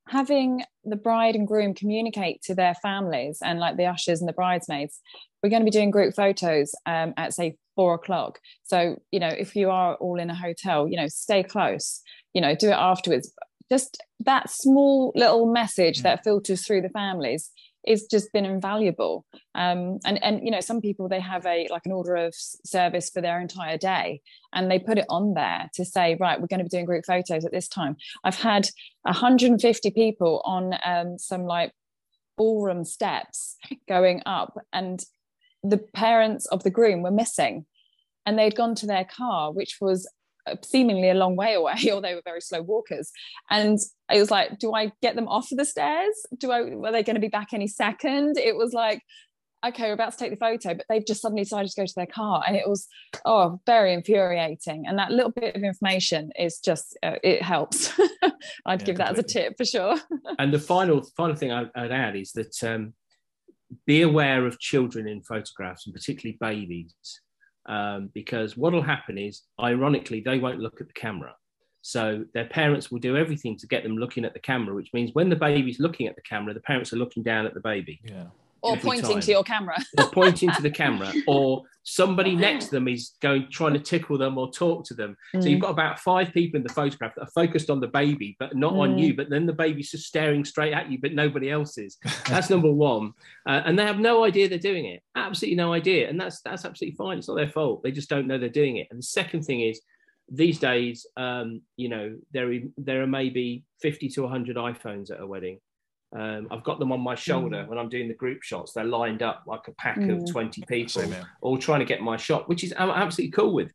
Having the bride and groom communicate to their families and like the ushers and the bridesmaids, we're going to be doing group photos um, at say four o'clock. So you know if you are all in a hotel, you know stay close. You know do it afterwards. Just that small little message mm. that filters through the families it's just been invaluable. Um, and and you know some people they have a like an order of service for their entire day and they put it on there to say right we're going to be doing group photos at this time. I've had 150 people on um, some like ballroom steps going up and the parents of the groom were missing and they'd gone to their car which was seemingly a long way away or they were very slow walkers. And it was like do i get them off the stairs? Do i were they going to be back any second? It was like okay we're about to take the photo but they've just suddenly decided to go to their car. And it was oh very infuriating. And that little bit of information is just uh, it helps. I'd yeah, give that completely. as a tip for sure. And the final final thing I'd, I'd add is that um, be aware of children in photographs and particularly babies um, because what will happen is, ironically, they won't look at the camera. So their parents will do everything to get them looking at the camera, which means when the baby's looking at the camera, the parents are looking down at the baby. Yeah or pointing time. to your camera. Or pointing to the camera. Or somebody next to them is going trying to tickle them or talk to them. Mm. so you've mm. got about five people in the photograph that are focused on the baby but not mm. on you. But then the baby's just staring straight at you but nobody else is. That's number one. Uh, and they have no idea they're doing it. Absolutely no idea. And that's that's absolutely fine. It's not their fault. They just don't know they're doing it. And the second thing is these days um, you know there there are maybe 50 to 100 iphones at a wedding um, I've got them on my shoulder mm. when I'm doing the group shots. They're lined up like a pack mm. of 20 people, all trying to get my shot, which is I'm absolutely cool with.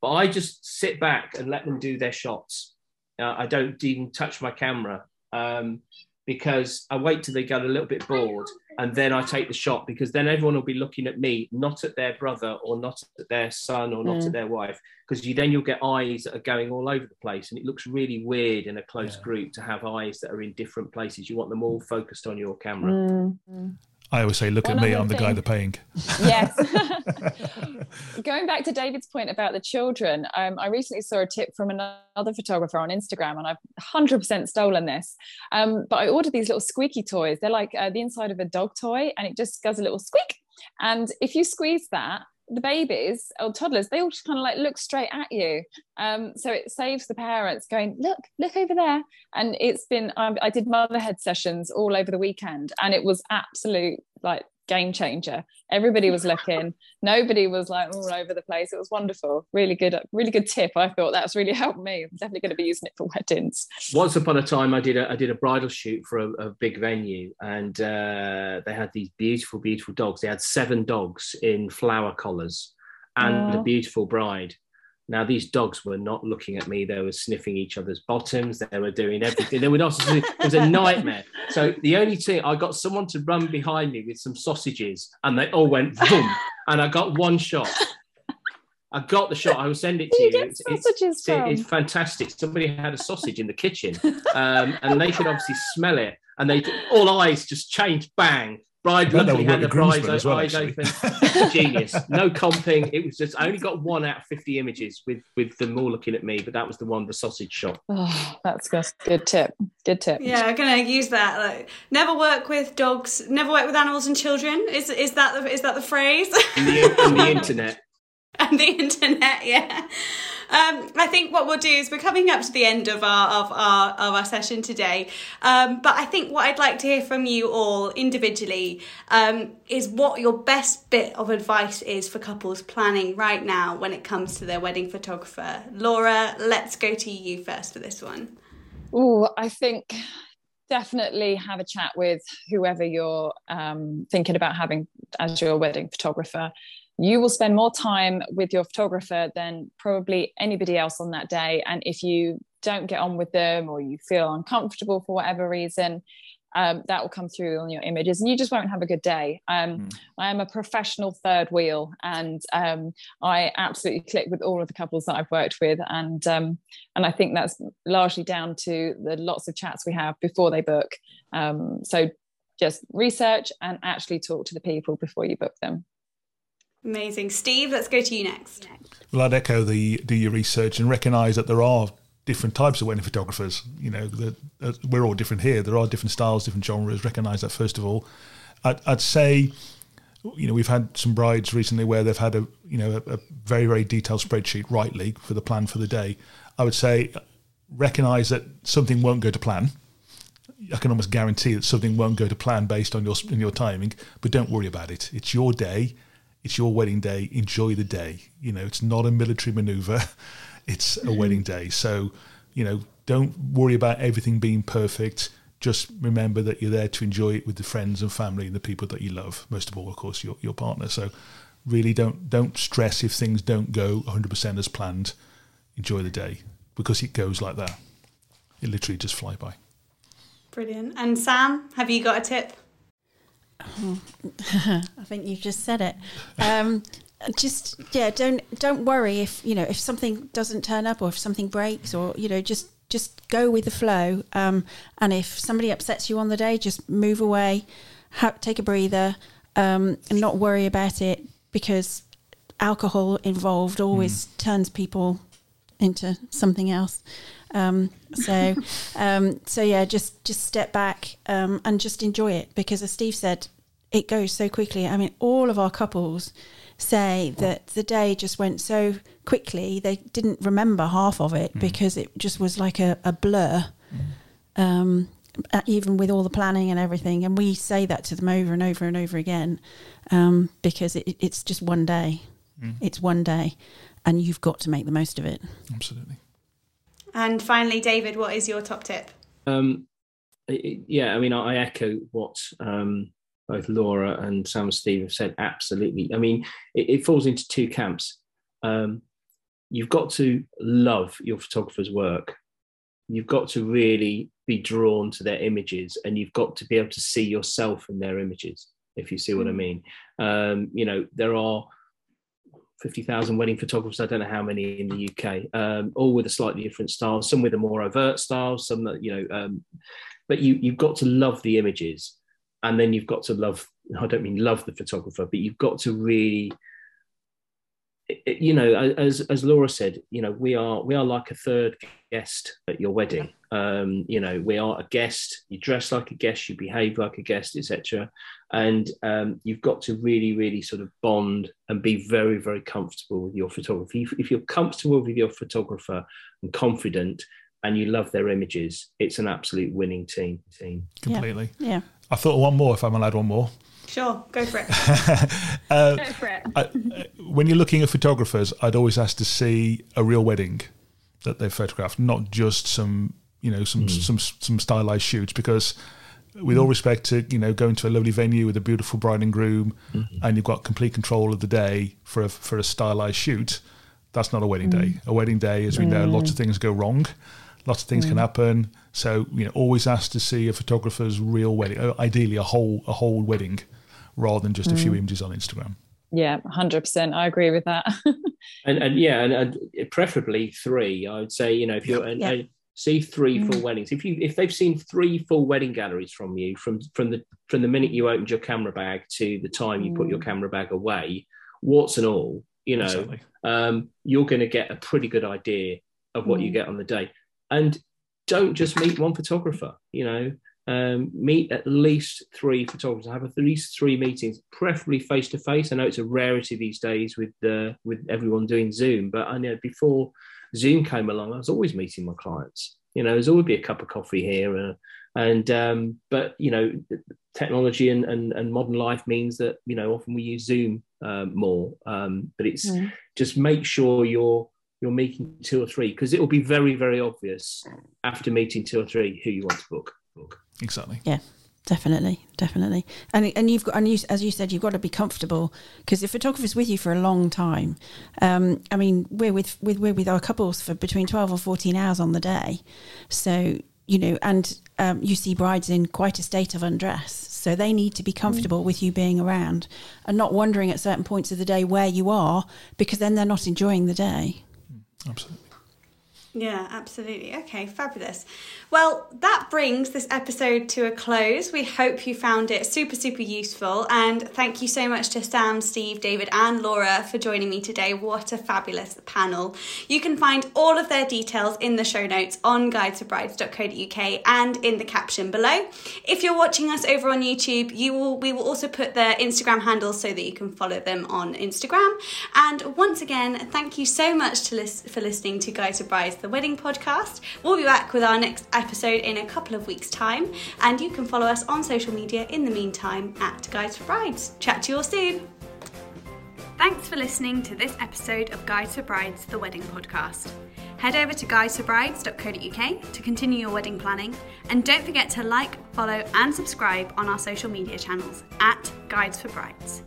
But I just sit back and let them do their shots. Uh, I don't even touch my camera um, because I wait till they get a little bit bored and then I take the shot because then everyone will be looking at me, not at their brother or not at their son or not mm. at their wife, because you then you'll get eyes that are going all over the place, and it looks really weird in a close yeah. group to have eyes that are in different places. You want them all focused on your camera. Mm. I always say, look One at me, I'm the guy they're paying. Yes. Going back to David's point about the children, um, I recently saw a tip from another photographer on Instagram, and I've 100% stolen this. Um, but I ordered these little squeaky toys. They're like uh, the inside of a dog toy, and it just does a little squeak. And if you squeeze that, the babies or toddlers they all just kind of like look straight at you. Um, so it saves the parents going look look over there. And it's been um, i did motherhood sessions all over the weekend and it was absolute like game changer. Everybody was looking. Nobody was like all over the place. It was wonderful. Really good really good tip i thought. That's really helped me. I'm definitely going to be using it for weddings. Once upon a time i did a i did a bridal shoot for a, a big venue and uh, they had these beautiful beautiful dogs. They had seven dogs in flower collars and Aww. a beautiful bride now, these dogs were not looking at me. They were sniffing each other's bottoms. They were doing everything. They were not, it was a nightmare. So the only thing, I got someone to run behind me with some sausages and they all went boom. and I got one shot. I got the shot. I will send it to you. you. It's, it's, it's, fantastic. Somebody had a sausage in the kitchen um, and they could obviously smell it. And they all eyes just changed, bang bride luckily had the bride's well, eyes open. Genius. No comping. It was just I only got one out of 50 images with with them all looking at me, but that was the one, the sausage shop. Oh, that's good. Good tip. Good tip. Yeah, I'm gonna use that. Like, never work with dogs, never work with animals and children. Is is that the is that the phrase? And the, and the internet. and the internet, yeah. Um, I think what we'll do is we're coming up to the end of our of our of our session today. Um, but I think what I'd like to hear from you all individually um, is what your best bit of advice is for couples planning right now when it comes to their wedding photographer. Laura, let's go to you first for this one. Oh, I think definitely have a chat with whoever you're um, thinking about having as your wedding photographer you will spend more time with your photographer than probably anybody else on that day. And if you don't get on with them or you feel uncomfortable for whatever reason, um, that will come through on your images and you just won't have a good day. Um, mm. I am a professional third wheel and um, I absolutely click with all of the couples that I've worked with. And, um, and I think that's largely down to the lots of chats we have before they book. Um, so just research and actually talk to the people before you book them. Amazing. Steve, let's go to you next. Well, I'd echo the do your research and recognise that there are different types of wedding photographers. You know, the, uh, we're all different here. There are different styles, different genres. Recognise that first of all. I'd, I'd, say, you know, we've had some brides recently where they've had a you know a, a very very detailed spreadsheet, rightly, for the plan for the day. I would say recognise that something won't go to plan. I can almost guarantee that something won't go to plan based on your your timing, but don't worry about it. It's your day it's your wedding day. Enjoy the day. You know, it's not a military maneuver. It's a mm-hmm. wedding day. So, you know, don't worry about everything being perfect. Just remember that you're there to enjoy it with the friends and family and the people that you love. Most of all, of course, your your partner. So, really, don't don't stress if things don't go 100% as planned. Enjoy the day because it goes like that. It literally just fly by. Brilliant. And Sam, have you got a tip? I think you've just said it. Um, just yeah, don't don't worry if you know if something doesn't turn up or if something breaks or you know just just go with the flow. Um, and if somebody upsets you on the day, just move away, ha- take a breather, um, and not worry about it because alcohol involved always mm. turns people into something else. Um, so, um, so yeah, just just step back um, and just enjoy it because, as Steve said, it goes so quickly. I mean, all of our couples say that the day just went so quickly they didn't remember half of it mm. because it just was like a, a blur. Mm. Um, even with all the planning and everything, and we say that to them over and over and over again, um, because it, it's just one day. Mm. It's one day, and you've got to make the most of it. Absolutely. And finally, David, what is your top tip? Um, yeah, I mean, I, echo what um, both Laura and Sam and Steve have said. Absolutely. I mean, it, it falls into two camps. Um, you've got to love your photographer's work. You've got to really be drawn to their images, and you've got to be able to see yourself in their images. If you see what I mm. mean, um, you know there are 50,000 wedding photographers. I don't know how many in the UK, um, all with a slightly different style, some with a more overt style, some that, you know, um, but you, you've got to love the images and then you've got to love I don't mean love the photographer, but you've got to really you know, as as Laura said, you know, we are we are like a third guest at your wedding. Um, you know, we are a guest. You dress like a guest, you behave like a guest, etc. And um, you've got to really, really sort of bond and be very, very comfortable with your photography. If, if you're comfortable with your photographer and confident, and you love their images, it's an absolute winning team. Team completely. Yeah. yeah. I thought one more, if I'm allowed one more. Sure, go for it. uh, go for it. I, when you're looking at photographers, I'd always ask to see a real wedding that they've photographed, not just some, you know, some mm. some some stylized shoots. Because, with all respect to you know going to a lovely venue with a beautiful bride and groom, mm-hmm. and you've got complete control of the day for a for a stylized shoot, that's not a wedding mm. day. A wedding day, as we mm. know, lots of things go wrong. Lots of things can mm. happen. So you know, always ask to see a photographer's real wedding. Uh, ideally, a whole a whole wedding rather than just a few mm. images on Instagram. Yeah, hundred percent. I agree with that. and, and yeah, and, and, preferably three. I would say you know if you're yeah. and, see three full mm. weddings. If you if they've seen three full wedding galleries from you from from the from the minute you opened your camera bag to the time you mm. put your mm. camera bag away, what's and all, you know, exactly. um, you're going to get a pretty good idea of what mm. you get on the day. And don't just meet one photographer. You know, um, meet at least three photographers. I have at least three meetings, preferably face to face. I know it's a rarity these days with uh, with everyone doing Zoom, but I know before Zoom came along, I was always meeting my clients. You know, there's always be a cup of coffee here, uh, and um, but you know, technology and, and and modern life means that you know often we use Zoom uh, more. Um, but it's mm. just make sure you're you're meeting two or three because it will be very very obvious after meeting two or three who you want to book. Book. Exactly. Yeah. Definitely, definitely, and and you've got and you, as you said, you've got to be comfortable because the photographer's with you for a long time. Um, I mean, we're with, with we're with our couples for between twelve or fourteen hours on the day, so you know, and um, you see brides in quite a state of undress, so they need to be comfortable mm. with you being around and not wondering at certain points of the day where you are because then they're not enjoying the day. Absolutely. Yeah, absolutely. Okay, fabulous. Well, that brings this episode to a close. We hope you found it super, super useful. And thank you so much to Sam, Steve, David, and Laura for joining me today. What a fabulous panel. You can find all of their details in the show notes on guidesforbrides.co.uk and in the caption below. If you're watching us over on YouTube, you will we will also put their Instagram handles so that you can follow them on Instagram. And once again, thank you so much to list, for listening to Guides for Brides the Wedding Podcast. We'll be back with our next episode in a couple of weeks' time, and you can follow us on social media in the meantime at Guides for Brides. Chat to you all soon. Thanks for listening to this episode of Guides for Brides, the Wedding Podcast. Head over to guidesforbrides.co.uk to continue your wedding planning, and don't forget to like, follow, and subscribe on our social media channels at Guides for Brides.